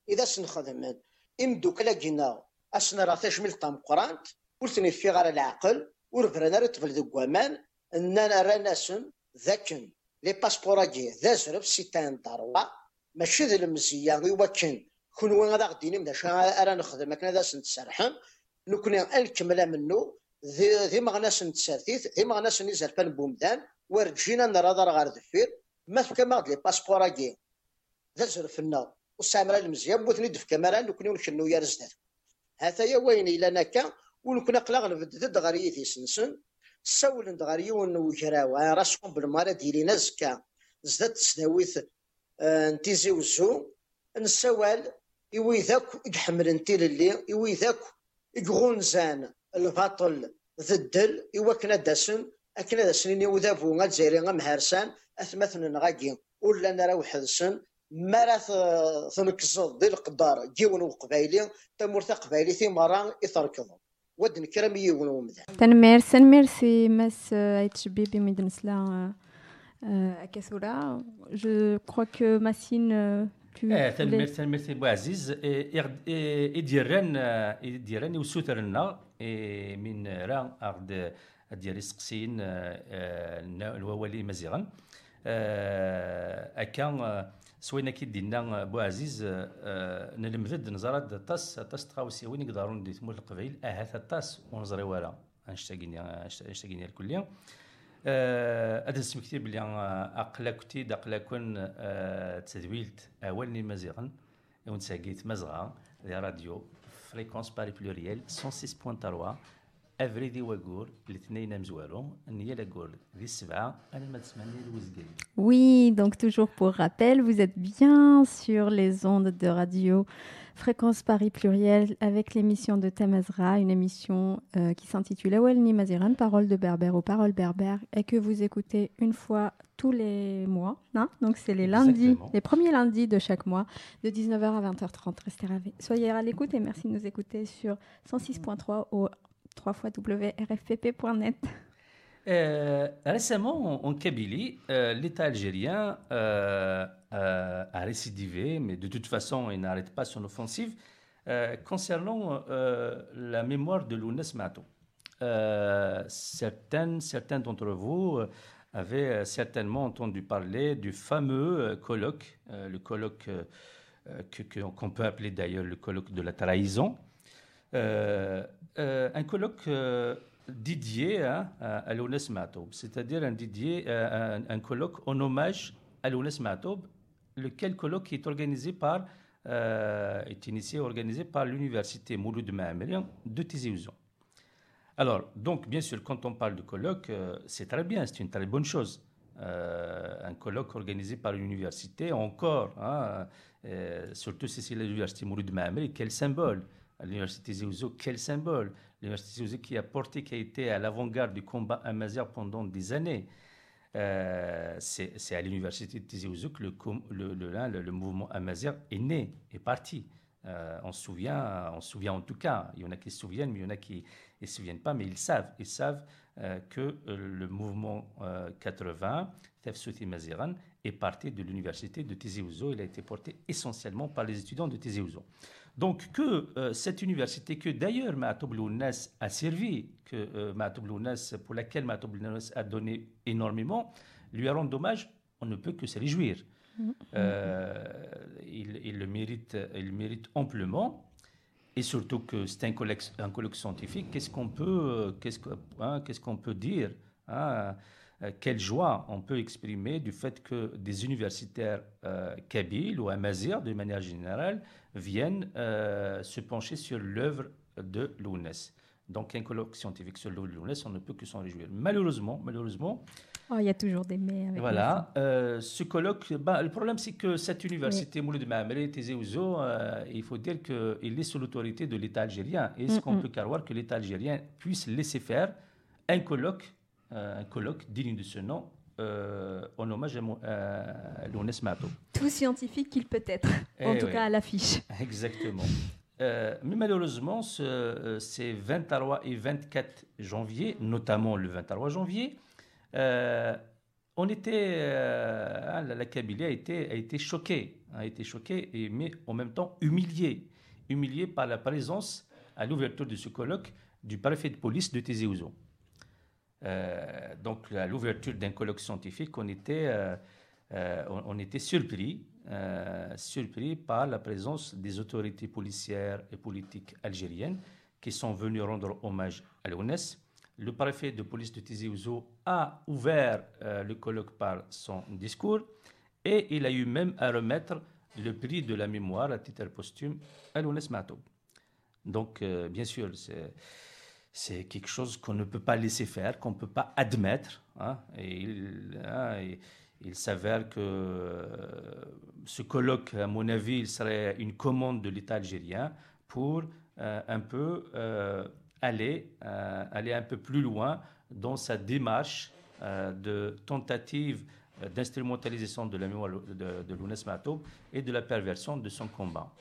[SPEAKER 7] إذا سنخدم إمدو كلا جينا أسنا راه تشمل طام قرانت ورثني في غير العقل ورفرنا رتفل ذو قوامان أننا راناسن ذاكن لي باسبوراكي ذا زرب سيتان داروا. ماشي ذا المزية وكن كون وين غادا غدي من اش أنا نخدم؟ كنا ذا سنتسرحم نكوني الكمله منو. ذي ذي مغناس نتسرثيث ذي مغناس فان بومدان. ورجينا نرادر غير دفير ما في كما لي باسبوراكي ذا زرفنا وسامر المزيان بوثني دف كاميرا نكوني نشنو يا رزدات هذا يا وين إلى نكا ونكون قلاغ غنبدد غير يثيس سولند غير يون آه، راسهم بالمرة ديالي أزكا زدت تسداويت آه، نتيزي وزو نسوال إويذاك يحملن تيللي إويذاك يغونزان. الباطل ذدل إوكنا داسن. أكنا داسن إني وذابو غاد زيري غام هارسان أثمثن نغاكي ولا نروح حدسن ما راه تنكزض ديال القدار. جيون وقبايلي. تمرثا قبايلي ثمارا يتركض ودن كرام يون ومدان
[SPEAKER 2] تنميرسن ميرسي مس ايتشبيبي ميدنسلا أكاسولا جو كخوا كو ماسين
[SPEAKER 1] اه تنمير تنمير بو عزيز يديرن يديرن يوسوتر لنا من راه ارد ديال سقسين الوالي مزيغا اكا سوينا كي دينا بو عزيز نلمذد نزرد طاس طاس تخاوسي وين يقدرون ندي تمول القبيل أهات طاس ونزري ورا انشتاقيني انشتاقيني الكلية. هذا اسم كثير بلي أقلا كنتي اقلا كون تدويلت اولني مزيغا ونساقيت مزغا راديو فريكونس باري بلوريال 106.3
[SPEAKER 2] Oui, donc toujours pour rappel, vous êtes bien sur les ondes de radio Fréquence Paris Pluriel avec l'émission de Tamazra, une émission euh, qui s'intitule Awalni Maziran, Parole de Berbère aux Paroles Berbères, et que vous écoutez une fois tous les mois. Hein Donc c'est les lundis, les premiers lundis de chaque mois, de 19h à 20h30. Restez. Soyez à l'écoute et merci de nous écouter sur 106.3 au 3 rfpp.net.
[SPEAKER 1] Euh, récemment, en, Kabylie, euh, l'État algérien euh, a récidivé, mais de toute façon, il n'arrête pas son offensive concernant la mémoire de Lounes Mato. Certaines, certains d'entre vous avaient certainement entendu parler du fameux colloque, le colloque que- que- qu'on peut appeler d'ailleurs le colloque de la trahison. Euh, euh, un colloque euh, dédié hein, à, à c'est-à-dire un, dédié, euh, un, un colloque en hommage à Matoub, lequel colloque est organisé par, euh, est initié organisé par l'université Mouloud de Tizi. Alors, donc, bien sûr, quand on parle de colloque, euh, c'est très bien, c'est une très bonne chose. Euh, un colloque organisé par l'université, encore, hein, euh, surtout si c'est l'université Mouloud Maamri, quel symbole L'université Zéouzo, quel symbole? L'université Zéouzo qui a porté, qui a été à l'avant-garde du combat amazigh pendant des années. c'est à l'université de Tizi Ouzou que le, mouvement Amazir est né, est parti. on se souvient, on se souvient en tout cas. Il y en a qui se souviennent, mais il y en a qui ne se souviennent pas, mais ils savent. Ils savent que le mouvement 80, Tefsouti Maziran, est parti de l'université de Tizi Ouzou. Il a été porté essentiellement par les étudiants de Tizi Ouzou. Donc que euh, cette université, que d'ailleurs Ma'atoub a servi, que euh, pour laquelle Ma'atoub a donné énormément, lui rend hommage, on ne peut que se réjouir. Mm-hmm. Euh, il, le mérite, il mérite amplement. Et surtout que c'est un colloque, un colloque scientifique. Qu'est-ce qu'on peut, qu'est-ce, hein, qu'est-ce qu'on peut dire hein? Euh, quelle joie on peut exprimer du fait que des universitaires euh, kabyles ou amazirs, de manière générale, viennent euh, se pencher sur l'œuvre de l'UNES. Donc, un colloque scientifique sur l'œuvre de l'UNES, on ne peut que s'en réjouir. Malheureusement, malheureusement.
[SPEAKER 2] Oh, il y a toujours des mais. Avec
[SPEAKER 1] voilà. ce colloque, bah, le problème, c'est que cette université, Mouloud Mahamri, Tizé Ouzo, il faut dire qu'il est sous l'autorité de l'État algérien. Est-ce qu'on peut croire que l'État algérien puisse laisser faire un colloque un colloque digne de ce nom euh, en hommage à, Lounès Mato.
[SPEAKER 2] Tout scientifique qu'il peut être, eh en tout cas à l'affiche.
[SPEAKER 1] Exactement. Euh, mais malheureusement, ce, ces 23 et 24 janvier, notamment le 23 janvier, on était, hein, la, Kabylie a été, a été choquée, a été choquée, et, mais en même temps humiliée, humiliée par la présence à l'ouverture de ce colloque du préfet de police de Tizi euh, donc, l'ouverture d'un colloque scientifique, on était, euh, euh, on, était surpris, surpris par la présence des autorités policières et politiques algériennes qui sont venues rendre hommage à l'ONES. Le préfet de police de Tizi Ouzou a ouvert le colloque par son discours et il a eu même à remettre le prix de la mémoire à titre posthume à l'ONES Mato. Donc, bien sûr, c'est c'est quelque chose qu'on ne peut pas laisser faire, qu'on ne peut pas admettre. Hein. et il, hein, il s'avère que euh, ce colloque, à mon avis, serait une commande de l'État algérien pour euh, un peu euh, aller, aller un peu plus loin dans sa démarche de tentative d'instrumentalisation de la mémoire de, de, de et de la perversion de son combat.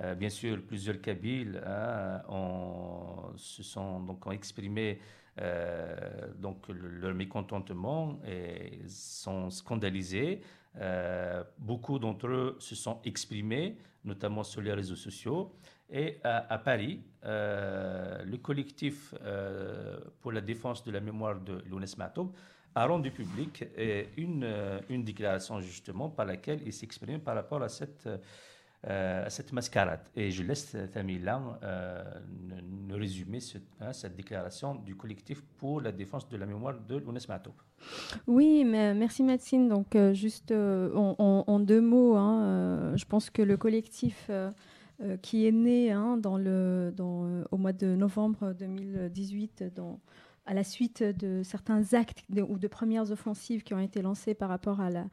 [SPEAKER 1] Euh, bien sûr, plusieurs Kabyles hein, se sont donc ont exprimé euh, donc leur mécontentement et sont scandalisés. Euh, beaucoup d'entre eux se sont exprimés, notamment sur les réseaux sociaux. Et à, Paris, le collectif pour la défense de la mémoire de Lounes Matoub a rendu public une, une déclaration justement par laquelle il s'exprime par rapport à cette euh, cette mascarade. Et je laisse Tamila euh, nous résumer hein, cette déclaration du collectif pour la défense de la mémoire de Lounes Matoub.
[SPEAKER 2] Oui, mais merci Maxine. Donc, euh, juste en, deux mots, hein, je pense que le collectif qui est né hein, dans le, au mois de novembre 2018, dans, à la suite de certains actes ou de premières offensives qui ont été lancées par rapport à la,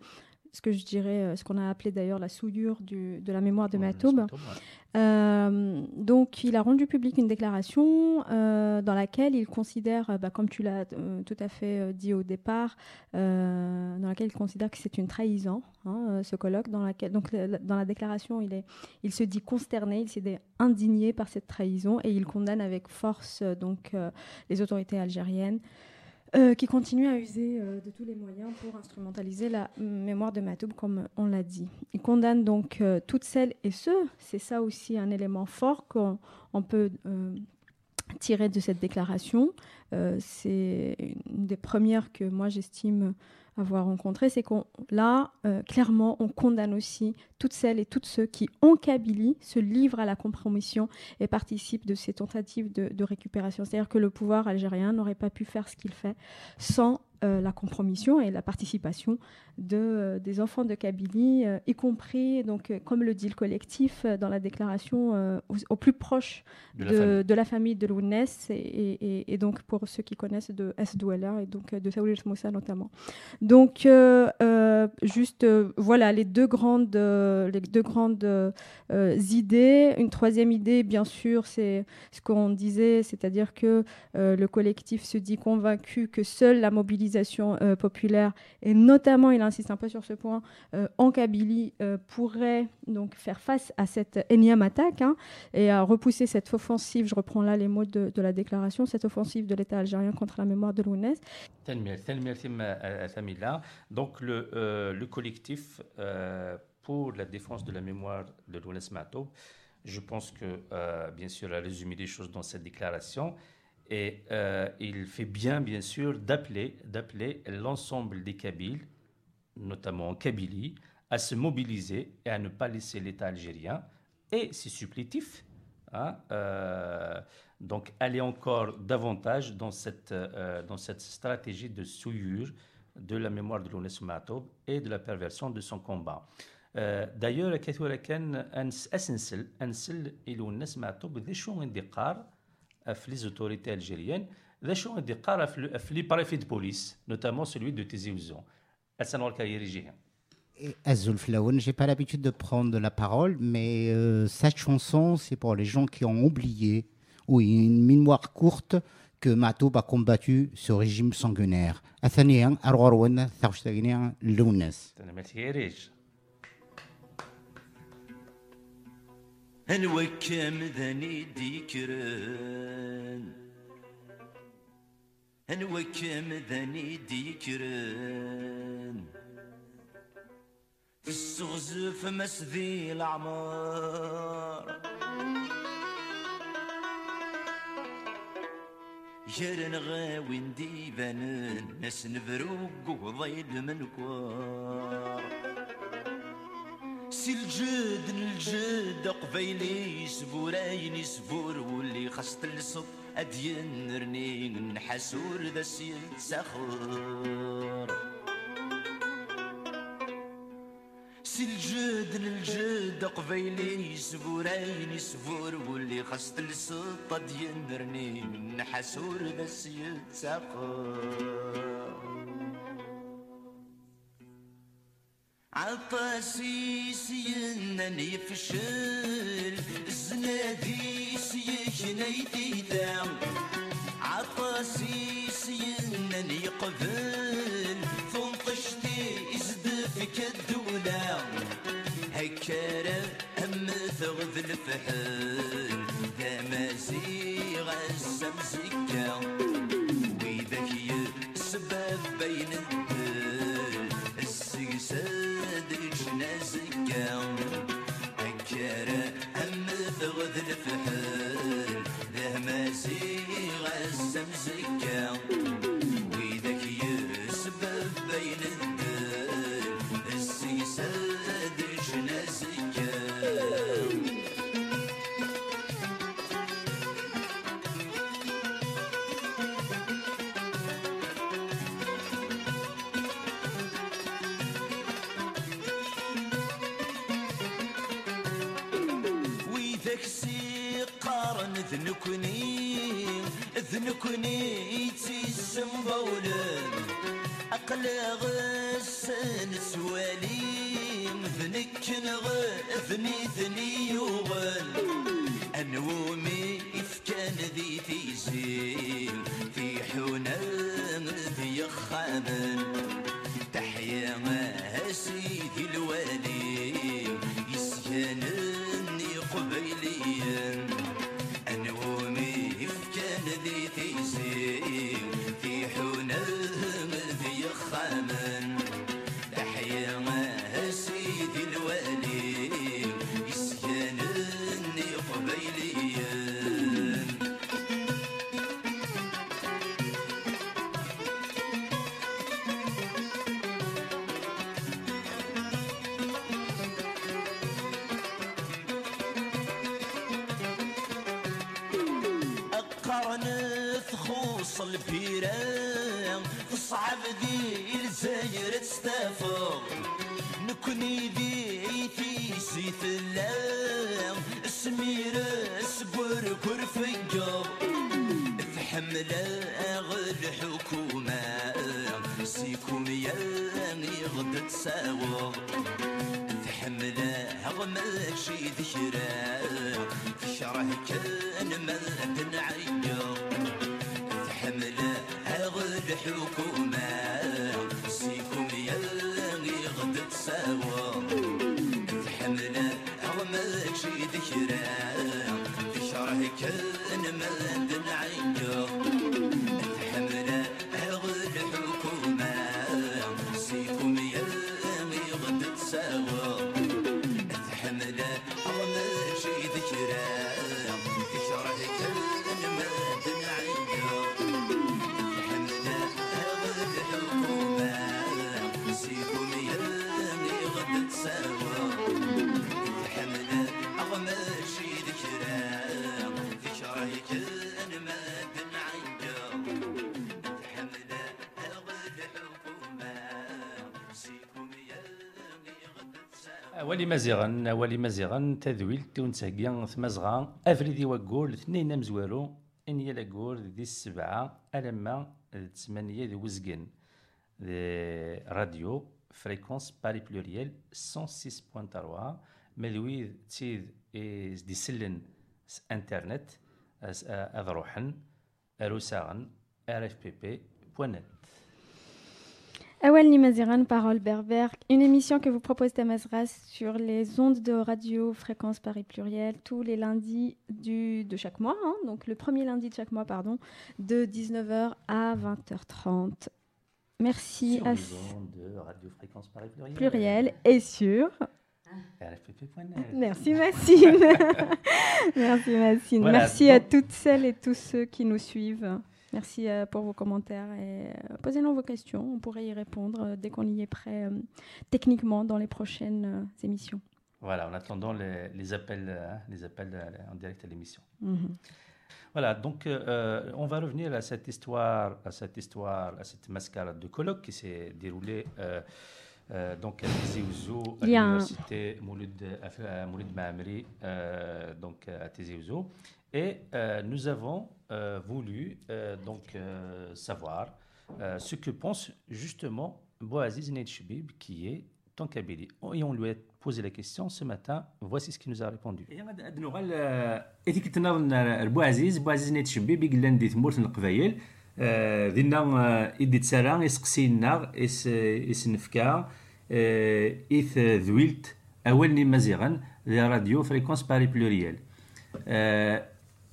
[SPEAKER 2] ce que je dirais, euh, ce qu'on a appelé d'ailleurs la souillure du, de la mémoire de Matoub. Euh, donc, il a rendu public une déclaration euh, dans laquelle il considère, bah, comme tu l'as tout à fait dit au départ, dans laquelle il considère que c'est une trahison, hein, ce colloque. Dans laquelle, donc, dans la déclaration, il, est, il se dit consterné, il s'est indigné par cette trahison et il condamne avec force donc les autorités algériennes. Euh, qui continue à user euh, de tous les moyens pour instrumentaliser la mémoire de Matoub, comme on l'a dit. Il condamne donc euh, toutes celles et ceux, c'est ça aussi un élément fort qu'on peut tirer de cette déclaration. c'est une des premières que moi j'estime avoir rencontré, c'est qu'on là, euh, clairement, on condamne aussi toutes celles et tous ceux qui, en Kabylie, se livrent à la compromission et participent de ces tentatives de, de récupération. C'est-à-dire que le pouvoir algérien n'aurait pas pu faire ce qu'il fait sans euh, la compromission et la participation de, euh, des enfants de Kabylie, euh, y compris, donc, comme le dit le collectif dans la déclaration, au, plus proche de, la famille de, l'Ounès et, et, donc pour ceux qui connaissent de S. Dweller et donc de Saoul Moussa notamment. Donc, juste, voilà les deux grandes, les deux grandes idées. Une troisième idée, bien sûr, c'est ce qu'on disait, c'est-à-dire que le collectif se dit convaincu que seule la mobilisation mobilisation populaire, et notamment, il insiste un peu sur ce point, en Kabylie, pourrait donc faire face à cette énième attaque hein, et à repousser cette offensive, je reprends là les mots de, la déclaration, cette offensive de l'État algérien contre la mémoire de l'ONES.
[SPEAKER 1] Donc le, euh, le collectif euh, pour la défense de la mémoire de l'ONES Matoub, je pense que, euh, bien sûr, a résumé les choses dans cette déclaration. Et il fait bien, bien sûr, d'appeler, d'appeler l'ensemble des Kabyles, notamment en Kabylie, à se mobiliser et à ne pas laisser l'État algérien et ses supplétifs Hein, euh, donc aller encore davantage dans cette, euh, dans cette stratégie de souillure de la mémoire de l'ONS Matoub et de la perversion de son combat. Euh, d'ailleurs, كثيرا كان اسنسل انسل الى الناس معطوب ذا شو اندقار les autorités algériennes, les choses les préfets de police, notamment celui de Tizi
[SPEAKER 8] Ouzon. Flaoun, j'ai pas l'habitude de prendre la parole, mais euh, cette chanson, c'est pour les gens qui ont oublié, ou une mémoire courte, que Matoub a combattu ce régime sanguinaire. Hein,
[SPEAKER 9] هنوكم ذني ديكرن هنوكم ذني ديكرن السغزف مسذي العمار جرن غاوين ديبانن ناس نفروق وضيل من كوار. سي الجد الجد قبيلي سبورين سبور واللي خاص تلصق أدين رنين نحسور ذا سيد سخور سي الجد الجد قبيلي سبورين سبور واللي خاص تلصق أدين رنين نحسور ذا سيد سخور عطاسي سينا نفشل زناديس يجني تيدا عطاسي سينا نقبل فنطشتي طشتي يزدفك الدولة هكرب هم ثغذ الفحل ذا مزيغ السمزيغ نغس نسوالي مذنك نغ
[SPEAKER 1] ثني ثني ولمزيغن ولمزيغن تذويل تونس هكيا ثمزغا افريدي وكول اثنين مزوالو ان يلا كول دي السبعه الما الثمانيه دي وزقن راديو فريكونس باري بلوريال 106.3 مذويذ تيد دي سلن إنترنت أذروحن أروساغن إر إف بي بي
[SPEAKER 2] Awel Nimaziran, Parole Berbère, une émission que vous propose Tamazras sur les ondes de radio fréquence Paris pluriel tous les lundis du, de chaque mois, hein, donc le premier lundi de chaque mois, pardon, de 19h à 20h30. Merci
[SPEAKER 1] sur
[SPEAKER 2] à
[SPEAKER 1] les ondes de Radio Fréquence Paris Pluriel.
[SPEAKER 2] pluriel et sur. Merci Massine. (laughs) Merci Massine.
[SPEAKER 1] Voilà,
[SPEAKER 2] Merci à toutes celles et tous ceux qui nous suivent. Merci euh, pour vos commentaires et euh, posez-nous vos questions. On pourrait y répondre euh, dès qu'on y est prêt techniquement dans les prochaines émissions.
[SPEAKER 1] Voilà, en attendant les, les appels, les appels en direct à l'émission.
[SPEAKER 2] Mhm.
[SPEAKER 1] Voilà, donc euh, on va revenir à cette histoire, à cette histoire, à cette mascarade de colloque qui s'est déroulée euh, euh, donc à Tizi Ouzou, à
[SPEAKER 2] un-
[SPEAKER 1] l'université Mouloud, Mouloud Maamri, euh, donc à Tizi Ouzou. Et nous avons voulu euh, donc euh, savoir euh, ce que pense justement Boaziz Nedchibib, qui est en Kabylie. Et on lui a posé la question ce matin. Voici ce qu'il nous a répondu.
[SPEAKER 6] هاد نغال اذا كنت نظن ربو عزيز بو عزيز نيت شبي بيق لان دي ثمورت القبايل آه، دينا إدي تسارا يسقسينا إس إس نفكا آه، إث ذويلت أول ني مزيغا ذي راديو فريكونس باري بلوريال آه،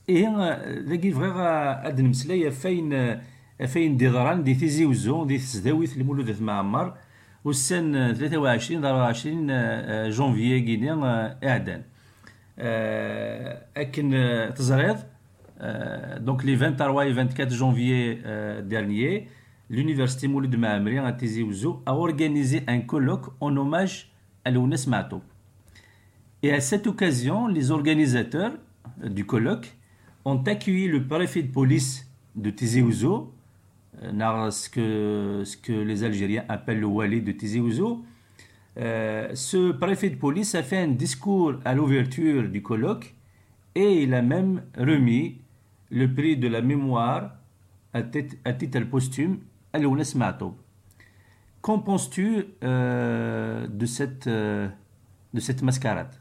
[SPEAKER 6] إيه ذاكي فغا أد نمسلاي فين فين دي ضران دي تيزي وزو دي تسداويت المولود ذ معمر والسن 23 24 آه، جونفيي كينيا آه، إعدان آه، أكن آه، تزريض euh, donc les 23 et 24 janvier euh, dernier, l'université Mouloud Maamri à Tizi Ouzou a organisé un colloque en hommage à Lounes Mato. Et à cette occasion, les organisateurs euh, du colloque ont accueilli le préfet de police de Tizi Ouzou, euh, ce que, les Algériens appellent le Wali de Tizi Ouzou. Euh, ce préfet de police a fait un discours à l'ouverture du colloque et il a même remis le prix de la mémoire à, tit- à titre posthume à Lounes Mato. Qu'en penses-tu euh, de cette mascarade?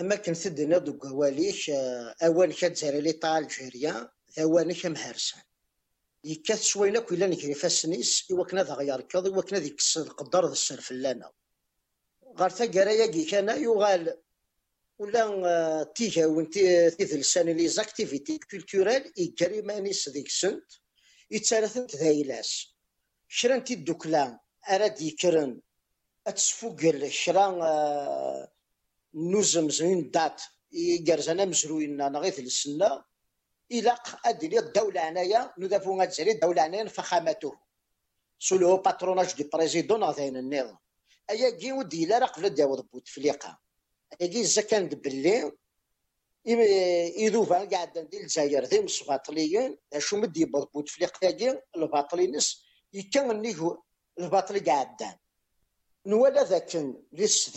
[SPEAKER 7] أما كنت تدنا دوك واليش اوانك آه، تزرالي طال الجيريا اوانك مهرسان. يكات شوين اكو الا نكري فاسنيس ايوا كنا ذا غيار كاض ايوا كنا ذيك القدر ذا السر فلانا غار تا كرايا كيك أنا يوغال ولا آه، تيجاون آه، تيذلسان لي زاكتيفيتي كولتورال يجري مانيس ذيك سنت يتسالثن تذايلاس شران تيدوكلا اراد يكرن اتسفوكل شران نوزم زين دات يجرزنا مزروين أنا غير السنة إلى أدلي الدولة عنايا نذافو غتزري الدولة عنايا فخامته سولو باتروناج دي بريزيدون غاين النظام. ايا كي ودي لا قبل داود بوتفليقه ايا كي زكان باللي يذوفا قاعد ندير الجزائر ذي مصفاطليين شو مدي بوتفليقه كي الباطلينس يكمل نيكو الباطلي قاعدان نوالا ذاك ليس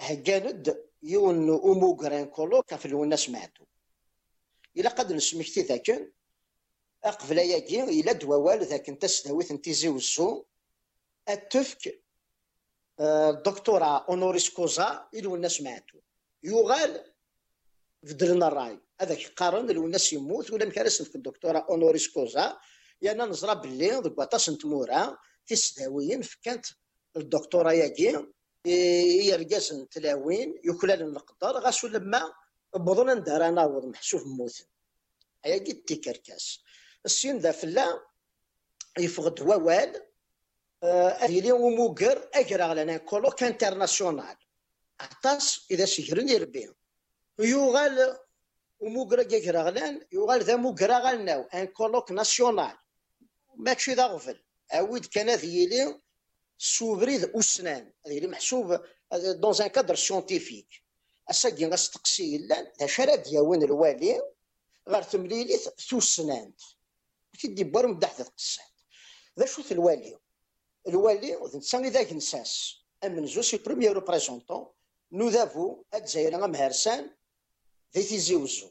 [SPEAKER 7] هجاند يون أموغرين كولو كفلونا معدو إلا قد نسمحتي ذاك أقفل ياكي إلا دوال ذاكن انت نتيزي وزو أتفك الدكتورة آه، أونوريس كوزا إلونا معدو يغال فدرنا الراي. هذاك قارن الناس يموت ولا مكارس في الدكتورة أونوريس كوزا. يعني نزرى باللي ضد تمورا في السداويين فكانت الدكتورة ياكي يرقصن تلاوين يكلال القدر غاسو لما بضنا ندار ناوض محسوف موت هيا قد تكركاس السين ذا فلا يفقد ووال أهلي وموقر أجرى لنا كولوك انترناسيونال. عطاس إذا سجرن يربي. يغال وموقر أجرى غلان يغال ذا موقر غلناو ان كولوك ناسيونال. ماكشي ذا غفل. أود كان ذيلي سوبريد أسنان هذه اللي محسوب دون ان كادر سيونتيفيك اساكي غاستقسي لأن ذا شرا دياون الوالي غير تمليليت ثوسنانت تدي بار مدح قصات ذا شوث الوالي الوالي نسان إذا كنساس amenzu سي بروميير ريبريزونتون نوذافو الجزائر مهرسان ذي تيزي وزو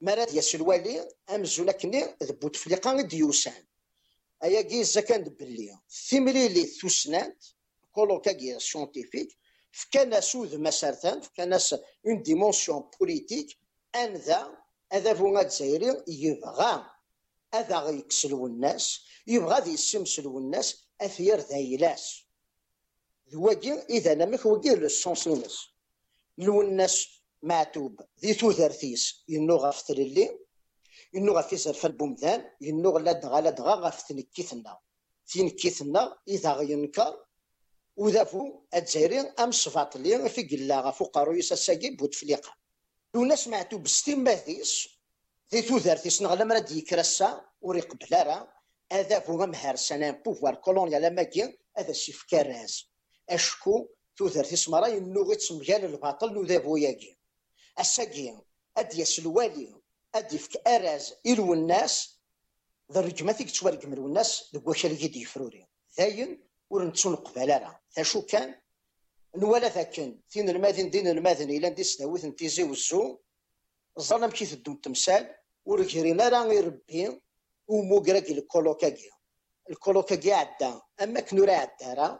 [SPEAKER 7] مراد ياس الوالي امزو لكني ذبو تفليقا ديوسان ايا كي زكان بلي ثمريلي ثوسنات كولوكا سيونتيفيك فكان سوذ مسارتان فكان اون ديمونسيون بوليتيك ان ذا هذا فو الجزائري يبغى هذا يكسلو الناس يبغى ذي يسمسلو الناس اثير ذايلاس ذواجي اذا نمك وقير للسونسينس لو الناس معتوب ذي ثوثرثيس ينو غف إنه غف في البومدان إنه لا دغا لا دغا غف تنكيتنا تنكيثنا إذا غينكر وذافو الجزائري أم صفات اللي في قلا غفو قرويس الساقي بوتفليقة تونس سمعتو بستيماثيس ذي تودارتيس نغلا مرد يكرسا وريق بلارا هذا فو سنان سنة بوفوار كولونيال ماكي هذا سيف كاراز أشكو تودر تسمرا ينو ينوغي مجال الباطل وذا ذا بوياكي أدياس اديس الوالي. اد يفك اراز الو الناس ذا الرجمة تشوارق من الناس ذا واش اللي يدي فروري ذاين ور نتسون قبالا شو كان نوالا ذاكن ثين الماذن دين الماذن الى ندي سداوث نتيزي وزو الظلم كي تدو التمثال ورجرينا راه يربي ومو قراقي الكولوكاكي الكولوكاكي عدا اما كنو راه عدا راه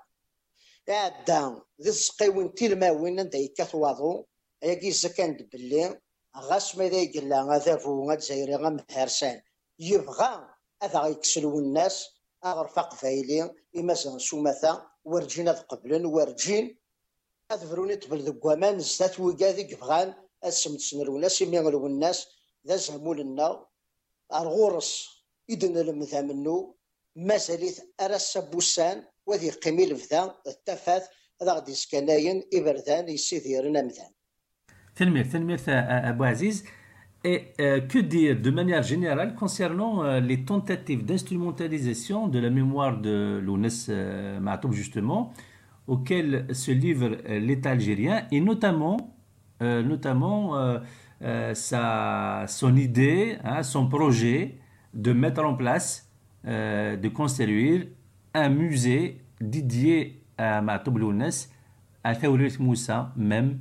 [SPEAKER 7] عدا ذي الزقيوين تيلماوين انت يكاثواضو اياكي زكان بلي غاس ماذا يقلا اذافو الجزائري غام هرسان يبغى أذا غيكسلو الناس اغرفق فايلي إمازن سومثا ورجين اذ ورجين. اذ فروني تبل ذقوامان زات وكاذي يبغان اسم تسنرو الناس يميغلو الناس ذا زهمو لنا الغورس إدن المذا منو مازاليت أرس بوسان وذي قميل فذا التفات هذا غادي يسكناين إبردان يسيديرن مثلا.
[SPEAKER 6] Et euh, que dire de manière générale concernant euh, les tentatives d'instrumentalisation de la mémoire de l'ONES euh, Matoub, justement, auquel se livre euh, l'État algérien, et notamment, notamment son idée, hein, son projet de mettre en place, de construire un musée dédié à Matoub l'ONES, à Théorit Moussa même,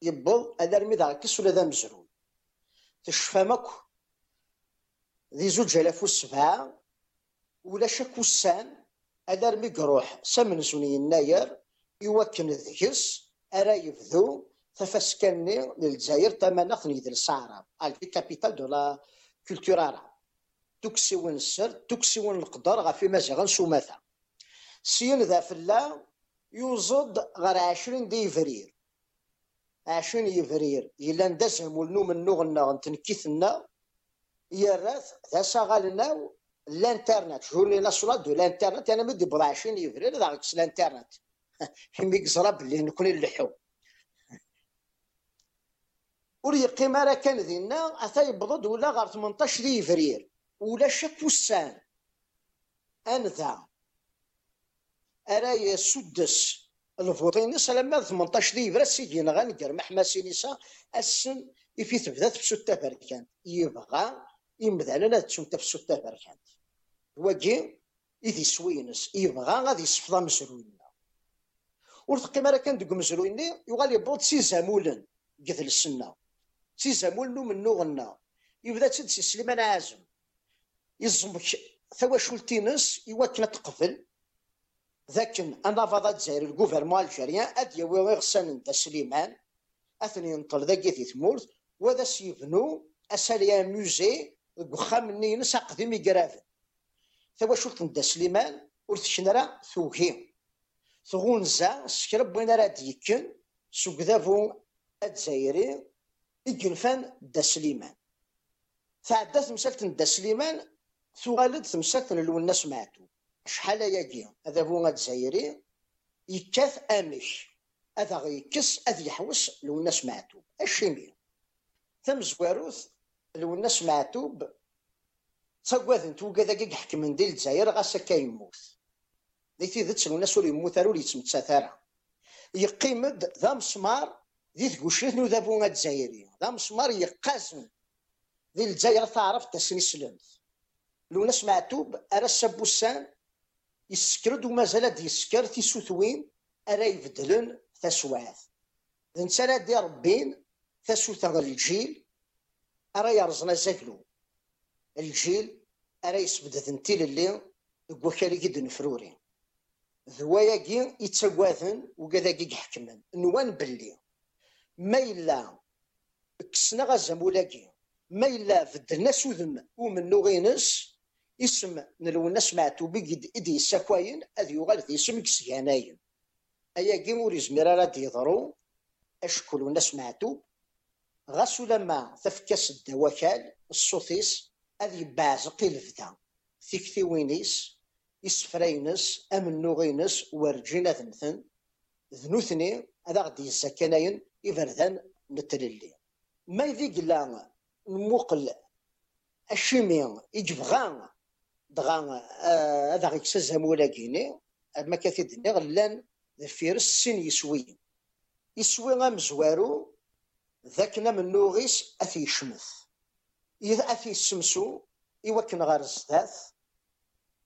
[SPEAKER 7] تمسليث يكسر غير ثلس يبض هذا رمي ذا كس ولا ذا مزرون تشفى مكو ذي زوج الاف وسبعة ولا شك وسان هذا رمي قروح سمن سوني الناير يوكن ذكس أرا يفذو تفسكني للجزائر تمانا ثني ذي الصحراء الفي كابيتال دو لا كولتورارا توكسي وين السر توكسي وين القدر غافي مازيغا سوماثا سين ذا فلا يوزد غير عشرين ديفرير عشرين يفرير. إلا ندسهم ولنو من نغنا تنكيثنا يراث ذا شغالنا الانترنت. جورني ناسيونال دو الانترنت. أنا مدي بضع عشرين يفرير. ذا غكس الانترنت. (laughs) حمي قزرا بلي نكون اللحو ور يقيم راه كان دينا اتا يبضد ولا غير 18 يفرير. ولا شك وسان. أنذا. أرا يسدس الفوطين سلام 18 ديفرا سيدي غنقر محماسي نسا السن يفي تبدا تفسو التفركان يبغى يمثل تسون تفسو التفركان واجي إذي سوينس يبغى غادي يصفضا مسروينا ورتقي مرا كان دوك مسرويني يغالي يبوط سي زامولن قتل السنة. سي زامولن من نوغنا يبدأ تسد سليمان عازم. يزمك ثوا شولتينس يوكل تقفل. ذاك أنا فضا الجزائر الجوفرمون الجزائريان اد يوي غسان دا سليمان اثني ينطل ذاك في ثمورث وذا سيبنو اساليا موزي وخام نينس قديم يقرافن ثوا شلت دا سليمان ورثشنرا ثوكي ثغونزا سكرب وين راه ديكن سوق ذافو الجزائري يجنفان دا سليمان تعدات مسالة دا سليمان ثغالد تمسالة الناس معتو شحال ياكي هذا هو الجزائري. يكاث أمش. هذا غيكس هذا يحوس لو الناس معتوب الشيمي تمزواروث لو الناس معتوب تاكواذن توكا ذاك يحكم من ديل الجزائر غاسا كيموت دي تيدت لو الناس ولي يموت راه يتمتسا يقيمد ذا مسمار ذي تقوشيت نو ذابو الجزائري. ذا مسمار يقازن ذي الجزائر تعرف تسني سلمت. لو ناس معتوب ارا السبوسان يسكرد وما زال يسكر في سوثوين أري يبدلن ثسوات إن سنة دي ربين ثسوث الجيل أري يرزنا زاكلو الجيل أري يسبد ثنتيل الليل وكالي قد نفروري. ذوايا كي يتسواثن وكذا كي يحكمن. نوان بلي ما إلا كسنا غازا مولاكي. ما إلا فدلنا سوذن ومن نوغينس اسم من لوناس معتو إدي سكوين أذ يغال ذي اسم كسيانين أيا ور يزمير لا يضرو أشكل وناس معتو غاس لما تفكاس الدوكال الصوتيس أذ يبعزق الفدا إسفرينس ام أمنوغينس ورجينا ثمثن ذنوثني هذا غدي سكنين افرذن نتللي. ما يذيق لا نموقل اشيمين يجبغا دغا آه، هذا غيكسزهم مولا آه، كيني ما كثير نغ لأن دفيرس يسوي. يسوي غام زوارو ذاك نام غيس أثي شمث إذا أثي سمسو يوكن غار الزداث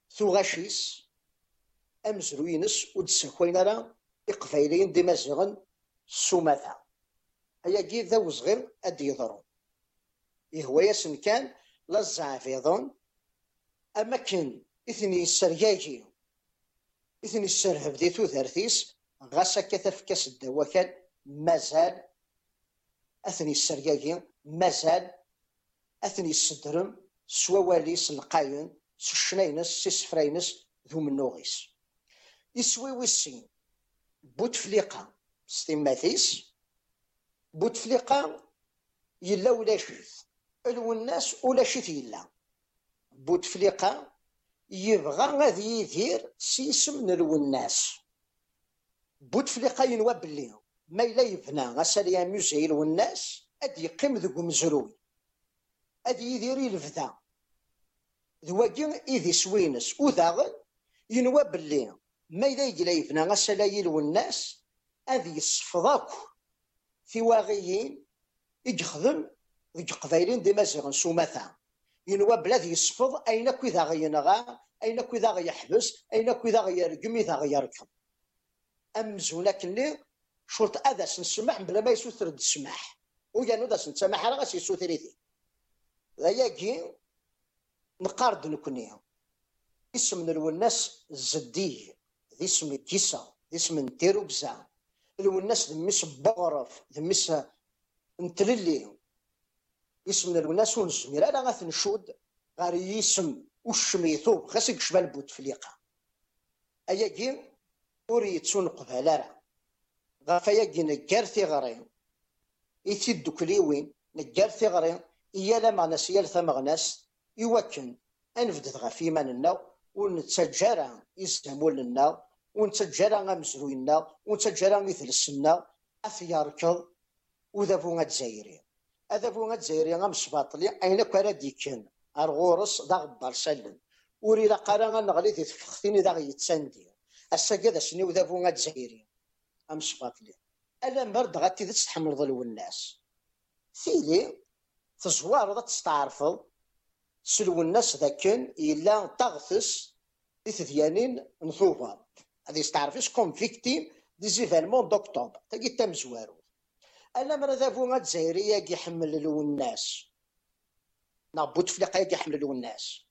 [SPEAKER 7] ثوغاشيس أمزروينس ودسكوين راه إقفايلين ديما زغن سوماثا. هيا كي ذا وصغير اد يضرو. يهويسن كان لا الزعافيضون أماكن إثني السرياجي إثني السرهب دي ثوثارثيس غاسا كتفكس الدواء كان مازال أثني السرياجي مازال أثني السدرم سوا واليس القاين سشنينس سيسفرينس ذو منوغيس يسوي ويسين بوتفليقة ستيماثيس بوتفليقة يلا ولا شيت الوناس ولا شيت يلا. بوتفليقة يبغى غادي يدير سيسم الناس، بوتفليقة ينوى بلي ما إلا يبنى غساليا ميوزي الناس اد يقيم ذو مزروي. اد يديري الفدا ذواكي ايدي سوينس وذاغل ينوى بلي ما إلا يجلا يبنى غساليا الناس اد يصفض في واغيين يجخدم ذوك قبايلين ديما زيغن سومثا ينوى بلاد يصفض أين اكو اذا أين اكو اذا غيحبس أين اكو اذا غيرقم إذا غيركب. امزون كني شرط أذا نسمح بلا ما يسوثر السماح. ويانو ذا نسمح راه غاس يسوثر يدي ذاياكي نقارد نكوني. اسم من الوناس ذي اسم كيسا ذي اسم نتيرو بزاف الوناس ذميس بغرف ذميس نتللي اسم الناس ونسمير أنا غاتنشود غار يسم وشميثو خاصك جبال بوتفليقه ايا كين اريد سنقها لا لا غافا يا كين كارثي غريم يتيدو كليوين نكارثي غريم يا لا مغناس يا لثا مغناس. يوكن انفدت غافي ما نناو ونتسجارا يزمول نناو ونتسجارا غامزروينا ونتسجارا مثل السنا افياركل وذا بونا تزايرين. هذا فو الجزائري غامشباطلي أين كرا ديكن الغورس داغ برشلون غبار وري لا قرأ غنغلي دي فختيني داغ يتساندي أسا شنو ذا فو الجزائري امشباطلي ألا مرد غاتي تستحمل ظلو الناس. سيلي تزوار تستعرفو. سلو الناس ذاكن إلا تغثس ثديانين نثوفر هذه تعرف شكون فيكتيم دي زيفالمون دوكتوبر تم زوارو. الا غاد الجزائريه كيحمل الوناس. نا بوتفليقه كيحمل الوناس.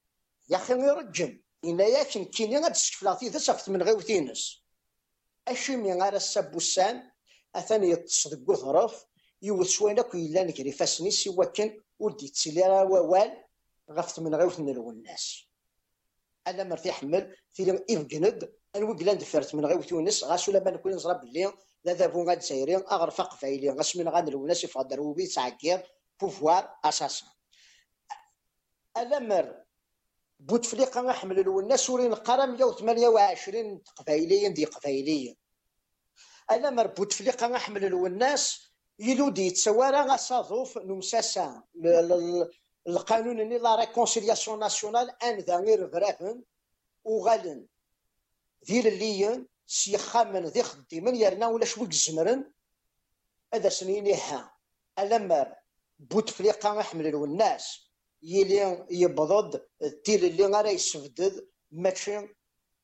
[SPEAKER 7] يا أخي يرجم إنا ياك كيني غاد تسكفلا تيدس من غير وثينس اشي مي السب السابوسان اثاني يتصدق وثرف يوث يوت شوين اكو نكري فاسني سوا كان ور ديتسيلي راه ووال وثن تمنغيوت الناس أنا مرتاح حمل فيلم ايف جند انوي فرت من غيوت تونس غاسولا ما نكون نزرب بلي ذهبوا غاد سيري اغرفق فايلي من غاد الولاس يفقد روبي ساكير بوفوار أساسا. الامر بوتفليقه نحمل الولا ورين القرى 128 قبايليين دي قبايليين. الامر بوتفليقه حمل الوناس يلودي تسوارا غاصاظوف نمساسا. القانون اللي لا ريكونسيلياسيون ناسيونال أن ذا غير فرافن وغالن. ذي الليين سيخامن ذي خديمن يرنا ولا شويك زمرن هذا سنين ها ألمر بوتفليقة يحمل الناس يلي يبضض التيل اللي غير يسفدد ماشي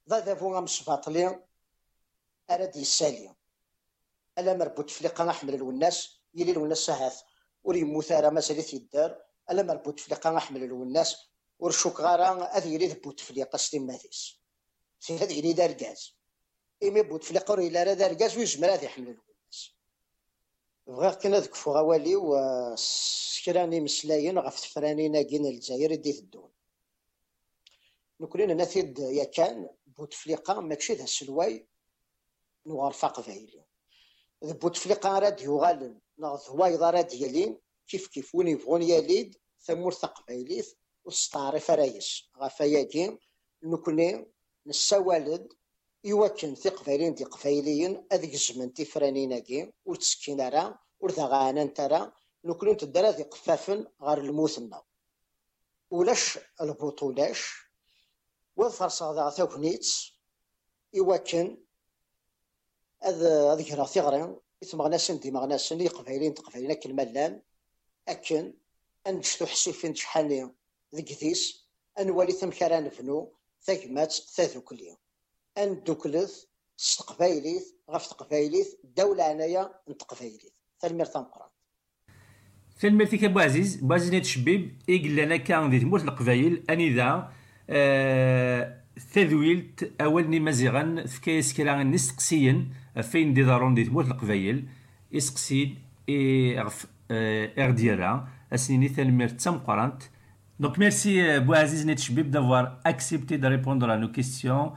[SPEAKER 7] ذا ذافو غمسفاطلي أراد يسالي ألمر بوتفليقة يحمل الناس يلي الناس هاث وريموت ما سالت تيدار ألمر بوتفليقة يحمل الناس ورشوك غارا هذه يريد بوتفليقة ستيماتيس سي هذه يريد أركاز إيمي بوتفليقة إلا راه داركاس ويش مراد يحمل الناس بغيت كنا ذك فغوالي وسكراني مسلاين غف تفرانين ناكين الجزائر دي نثيد يا كان بوت في بوتفليقة ماكشي ذا السلواي نغرفة قبايلي في بوتفليقة راد يغالن نغض هوايض راد يلين كيف كيف وين يبغون يليد ثمور ثق بأيليث وستعرف رايس غف ياكين نكوني نسوالد يوكن في قبايلين دي قبايليين أذيك الزمن تفرانيناكي وتسكين راه ورثغانا نترى نكوني تدرا ذي قفافن غير الموثنا ولاش البطولاش وفرصة ذا ثوكنيتس إواكن هذ هذ كرا ثغرين إثمغناسن دي مغناسن يقفايلين تقفايلين أكل ملان أكن أنجتو حسيفين شحالي ذكثيس أنوالي ثم كرا نفنو ثقمات ثاثو كليا ان تكلث تقبايليت غف تقبايليت الدولة انايا تلمير تلميرت تلمير
[SPEAKER 6] تيك ابو عزيز بو عزيز تشبيب اقلنا كان في تموت القبايل انذا آه تذويلت اول مزيغا فكايس كيلا نسقسيا فين دي دارون دي تموت القبايل إسقسيد إي غف آه، ديالا، أسنيني دونك ميرسي بو عزيز نيت شبيب دافوار اكسبتي دا ريبوندر ا نو كيستيون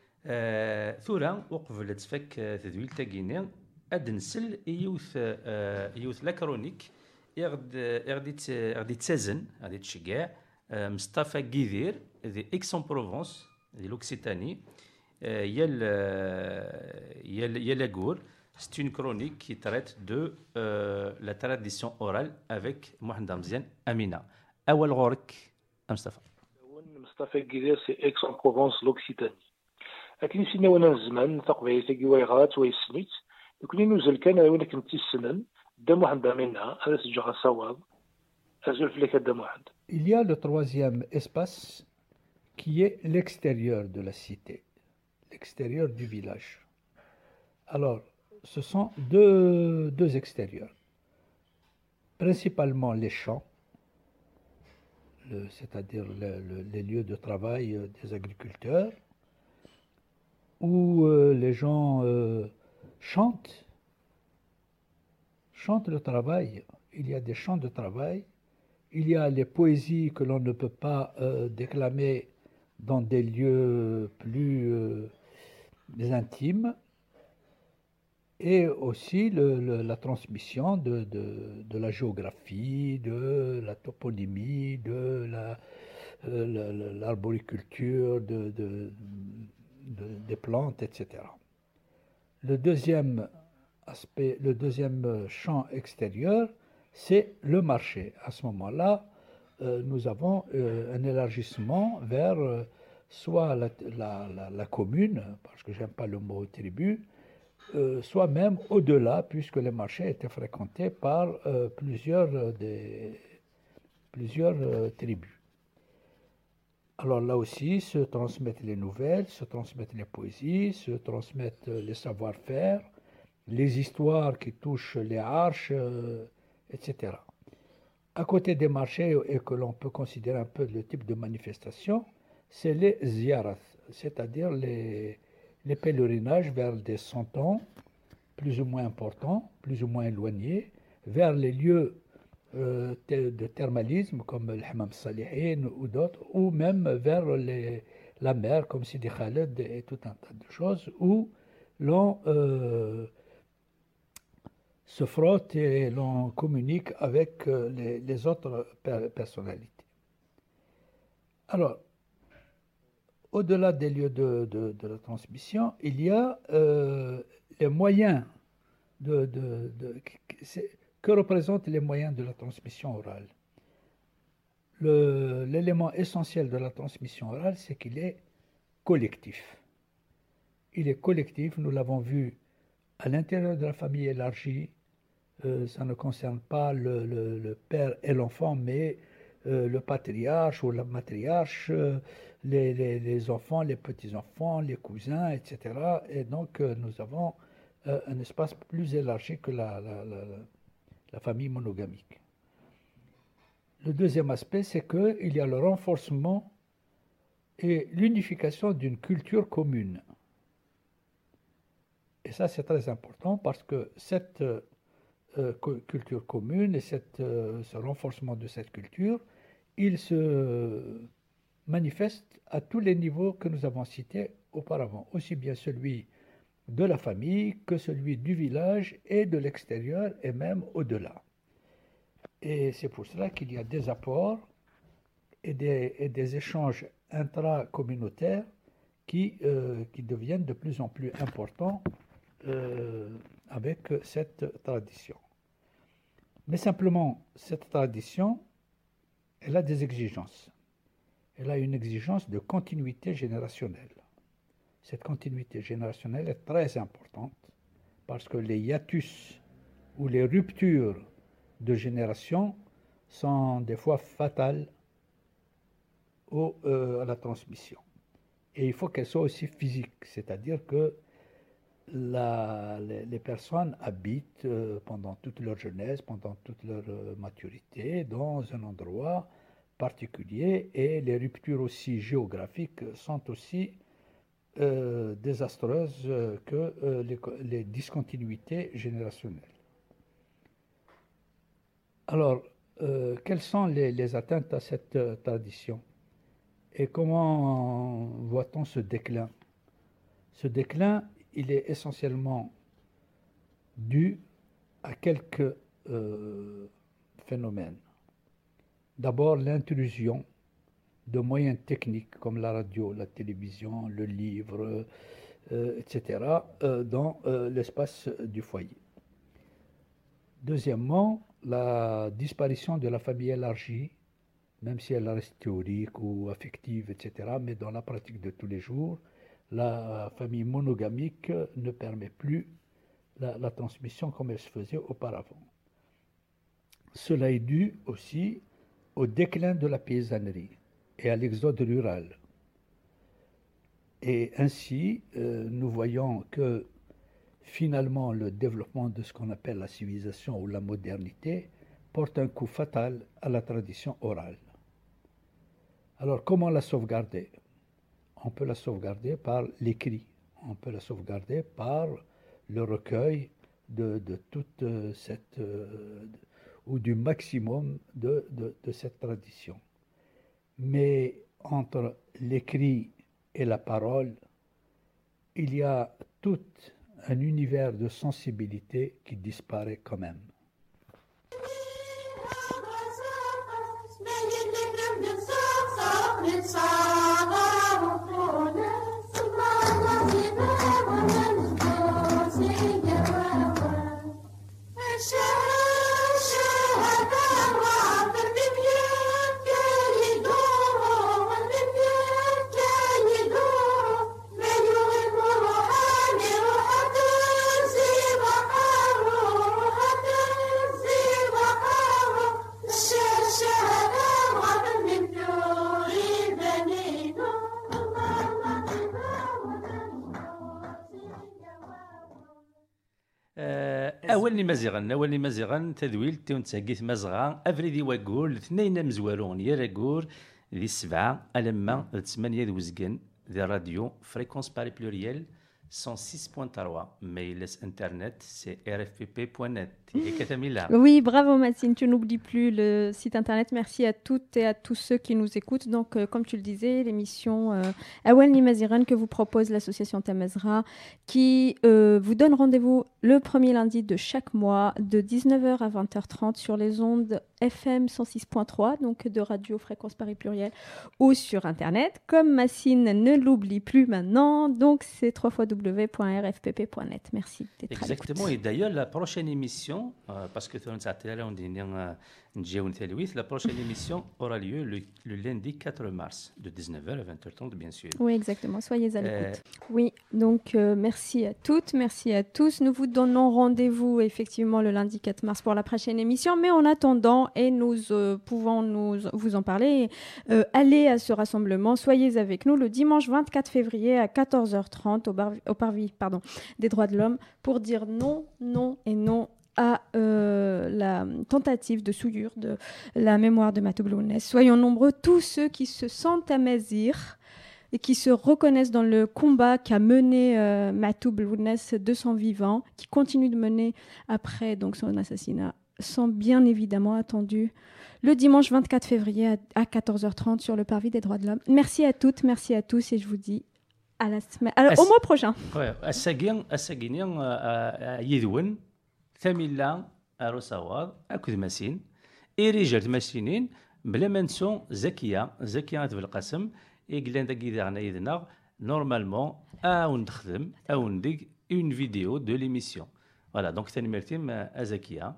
[SPEAKER 1] tura uqbel ad tfak tedwilt-agi-nni l'Aix-en-Provence, di l'Occitanie. C'est une chronique qui traite de euh, la tradition orale avec Mohamed Amzian Amina.
[SPEAKER 5] Awal Ghork, Mustafa. Mustafa Gidir, c'est Aix-en-Provence, l'Occitanie.
[SPEAKER 10] Il y a le troisième espace qui est l'extérieur de la cité, l'extérieur du village. Alors, ce sont deux, deux extérieurs. Principalement les champs, c'est-à-dire les lieux de travail des agriculteurs, où euh, les gens euh, chantent, chantent le travail. Il y a des chants de travail. Il y a les poésies que l'on ne peut pas euh, déclamer dans des lieux plus intimes, et aussi le- la transmission de, de- la géographie, de la toponymie, de la- euh, la- l'arboriculture, de, de- de- des plantes, etc. Le deuxième aspect, le deuxième champ extérieur, c'est le marché. À ce moment-là, euh, nous avons euh, un élargissement vers euh, soit la, commune, parce que j'aime pas le mot tribu, soit même au-delà, puisque les marchés étaient fréquentés par plusieurs, des, plusieurs tribus. Alors là aussi se transmettent les nouvelles, se transmettent les poésies, se transmettent les savoir-faire, les histoires qui touchent les arches, euh, etc. À côté des marchés, et que l'on peut considérer un peu le type de manifestation, c'est les ziyarat, c'est-à-dire les, les pèlerinages vers des santons plus ou moins importants, plus ou moins éloignés, vers les lieux euh, de thermalisme comme le Hammam Salihin ou d'autres, ou même vers la mer comme Sidi Khaled et tout un tas de choses, où l'on euh, se frotte et l'on communique avec euh, les, autres personnalités. Alors, au-delà des lieux de, la transmission, il y a les moyens de, que représentent les moyens de la transmission orale L'élément essentiel de la transmission orale, c'est qu'il est collectif. Il est collectif, nous l'avons vu à l'intérieur de la famille élargie. Euh, ça ne concerne pas le, père et l'enfant, mais euh, le patriarche ou la matriarche, euh, les, enfants, les petits-enfants, les cousins, etc. Et donc, nous avons un espace plus élargi que la la famille monogamique. Le deuxième aspect, c'est qu'il y a le renforcement et l'unification d'une culture commune. Et ça, c'est très important parce que cette euh, culture commune et euh, ce renforcement de cette culture, il se manifeste à tous les niveaux que nous avons cités auparavant, aussi bien celui de la famille que celui du village et de l'extérieur et même au-delà. Et c'est pour cela qu'il y a des apports et des, échanges intracommunautaires qui, euh, qui deviennent de plus en plus importants euh, avec cette tradition. Mais simplement, cette tradition, elle a des exigences. Elle a une exigence de continuité générationnelle cette continuité générationnelle est très importante parce que les hiatus ou les ruptures de génération sont des fois fatales euh, à la transmission. Et il faut qu'elles soient aussi physiques, c'est-à-dire que les, personnes habitent euh, pendant toute leur jeunesse, pendant toute leur euh, maturité, dans un endroit particulier, et les ruptures aussi géographiques sont aussi euh, désastreuses euh, que euh, les, discontinuités générationnelles. Alors, quelles sont les, atteintes à cette tradition? Et comment voit-on ce déclin? Ce déclin, il est essentiellement dû à quelques phénomènes. D'abord, l'intrusion de moyens techniques comme la radio, la télévision, le livre, euh, etc., euh, dans euh, l'espace du foyer. Deuxièmement, la disparition de la famille élargie, même si elle reste théorique ou affective, etc., mais dans la pratique de tous les jours, la famille monogamique ne permet plus la, la transmission comme elle se faisait auparavant. Cela est dû aussi au déclin de la paysannerie et à l'exode rural. Et ainsi, euh, nous voyons que finalement le développement de ce qu'on appelle la civilisation ou la modernité porte un coup fatal à la tradition orale. Alors comment la sauvegarder? On peut la sauvegarder par l'écrit, on peut la sauvegarder par le recueil de, toute cette, euh, ou du maximum de cette tradition. Mais entre l'écrit et la parole, il y a tout un univers de sensibilité qui disparaît quand même.
[SPEAKER 1] أولني مزيغن أولني مزيغن تدويل تون تسقيت مزغا أفريدي واكول اثنين مزوالون يا راكور ذي السبعه الما ثمانية ذوزقن ذي راديو فريكونس باري بلوريال. 106.3. Mail internet, c'est rfpp.net.
[SPEAKER 2] Oui, bravo Mathine, tu n'oublies plus le site internet. Merci à toutes et à tous ceux qui nous écoutent. Donc, euh, comme tu le disais, l'émission euh, Awel Nimaziran que vous propose l'association Tamazra, qui euh, vous donne rendez-vous le premier lundi de chaque mois, de 19h à 20h30 sur les ondes FM 106.3, donc de Radio Fréquence Paris Pluriel, ou sur Internet. Comme Massine ne l'oublie plus maintenant, donc c'est www.rfpp.net. Merci
[SPEAKER 1] d'être Exactement, et d'ailleurs, la prochaine émission, euh, parce que on dit la prochaine émission aura lieu le, lundi 4 mars, de 19h à 20h30, bien sûr.
[SPEAKER 2] Oui, exactement. Soyez à l'écoute. Euh, oui, donc euh, merci à toutes, merci à tous. Nous vous donnons rendez-vous effectivement le lundi 4 mars pour la prochaine émission, mais en attendant, et nous euh, pouvons nous, vous en parler, allez à ce rassemblement, soyez avec nous le dimanche 24 février à 14h30 au, au parvis pardon, des droits de l'homme pour dire non, non et non à euh, la tentative de souillure de la mémoire de Matou Soyons nombreux tous ceux qui se sentent à Mazir et qui se reconnaissent dans le combat qu'a mené euh, Matou de son vivant, qui continue de mener après donc son assassinat, sont bien évidemment attendus le dimanche 24 février à, 14h30 sur le parvis des droits de l'homme. Merci à toutes, merci à tous et je vous dis à la semaine, au mois prochain.
[SPEAKER 1] Ouais, ثميلا أروساوار أكد ماسين إيريجر ماسينين بلا ما نسو زكية زكية في القسم. إيقلان داكي داغنا يدنا نورمالمون أو نخدم أو نديك اون فيديو دو ليميسيون فوالا دونك ثاني مرتين زكية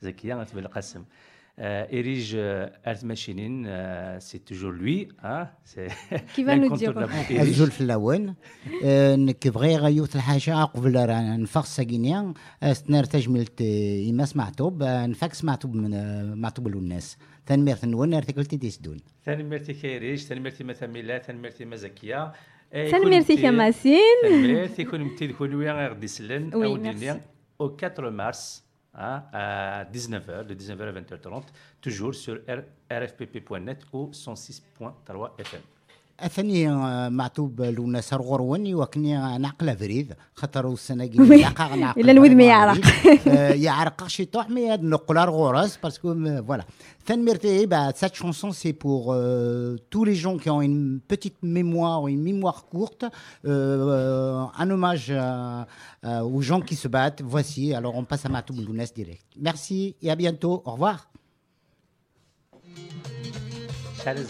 [SPEAKER 1] زكية في القسم Erige Altmachinin, c'est toujours lui. Hein, (laughs)
[SPEAKER 2] Qui va nous dire
[SPEAKER 8] الزول (laughs) في اللون نكبغي غيوت الحاجة قبل نفخ ساكينيا استنار تجملت إماس معتوب نفكس معتوب من معتوب الناس ثاني ميرت نون ارتكلتي تيسدون
[SPEAKER 1] ثاني ميرتي كيريج ثاني ميرتي مثاميلا ثاني ميرتي مزكية
[SPEAKER 2] ثاني ميرتي كماسين
[SPEAKER 1] ثاني ميرتي كون متي دخول ويا غير ديسلن أو دينيا au 4 mars hein, à 19h, de 19h à 20h30, toujours sur rfpp.net ou 106.3 FM.
[SPEAKER 8] اثني معتوب لونا سرغروني وكني نعقل فريد خاطر السنه الا (laughs)
[SPEAKER 2] الود ما يعرق (laughs)
[SPEAKER 8] يعرق شي طوح مي نقول غورس باسكو فوالا ثاني ميرتي bah cette chanson c'est pour euh, tous les gens qui ont une petite mémoire une mémoire courte euh, un hommage euh, aux gens qui se battent voici alors on passe à Matoub Lounès direct merci et à bientôt au revoir
[SPEAKER 1] Salut.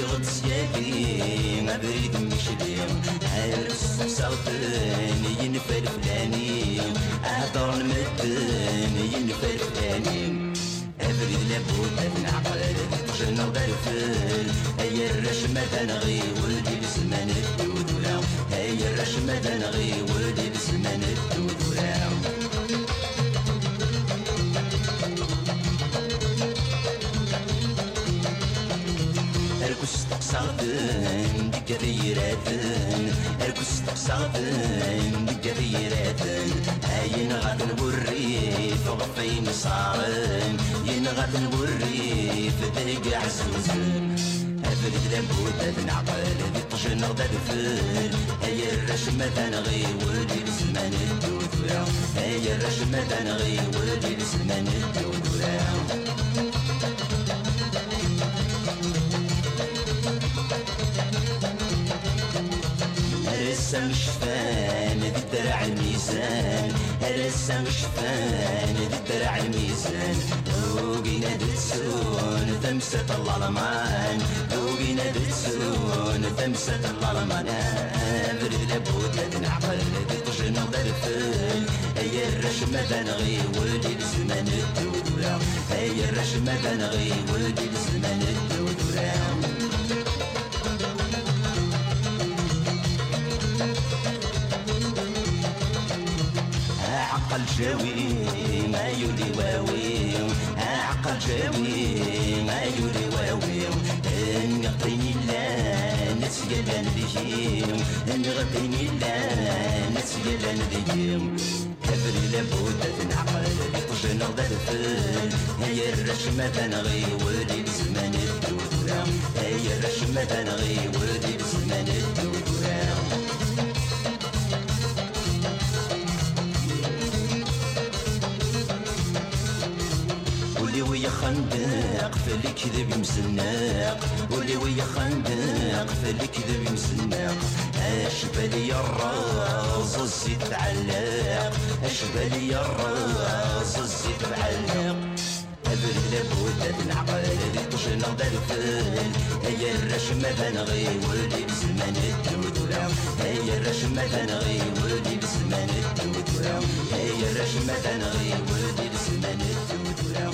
[SPEAKER 9] شغل سيابي ما بريد مش ليم عرس صوتن ينفر فلاني أهدر المدن ينفر فلاني أبرد لابد نعقل شنو غرفل. هيا الرشمة نغي ولدي بزمان الدودولا. هيا الرشمة نغي ولدي بزمان الدودولا. sarsağdın Dikkat eyredin Her kus sarsağdın Dikkat eyredin Ayin gadın burrif Gafeyn sağın Yin gadın burrif Digi ahsızın أفل ذنبود أذن عقل ذي طشن غدد فل هيا الرشمة تنغي وجي لسمان الدود هيا الرشمة تنغي وجي لسمان الدود الرسام مش فان دي الدرع الميزان. الرسام مش فان دي الدرع الميزان. دوقنا دتسون تمسة الألمان دوقنا دتسون تمسة الألمان أمر لابوتا تنعقل تطجن وغرفل أي الرشمة بنغي ولي بزمان الدولة أي الرشمة بنغي ولي بزمان الدولة عقل جاوي ما يولي واوي عقل جاوي ما يولي واوي نغطيني لا نسيلا نذيهم نغطيني لا نسيلا نذيهم تبري لابد تنعقل غدا الفل هيا الرشمة تنغي ولي بزمان الدودرة هيا الرشمة تنغي ولي بزمان الدودرة خندق في الكذب مسناق ولي ويا خندق في الكذب مسناق اشبالي الراس الزيت معلق اشبالي الراس الزيت معلق قبل لابد العقل اللي تجنا بالكل هي الرشمة تنغي ولدي بزمان الدودولة هي الرشمة تنغي ولدي بزمان الدودولة هي الرشمة تنغي ولدي بزمان الدودولة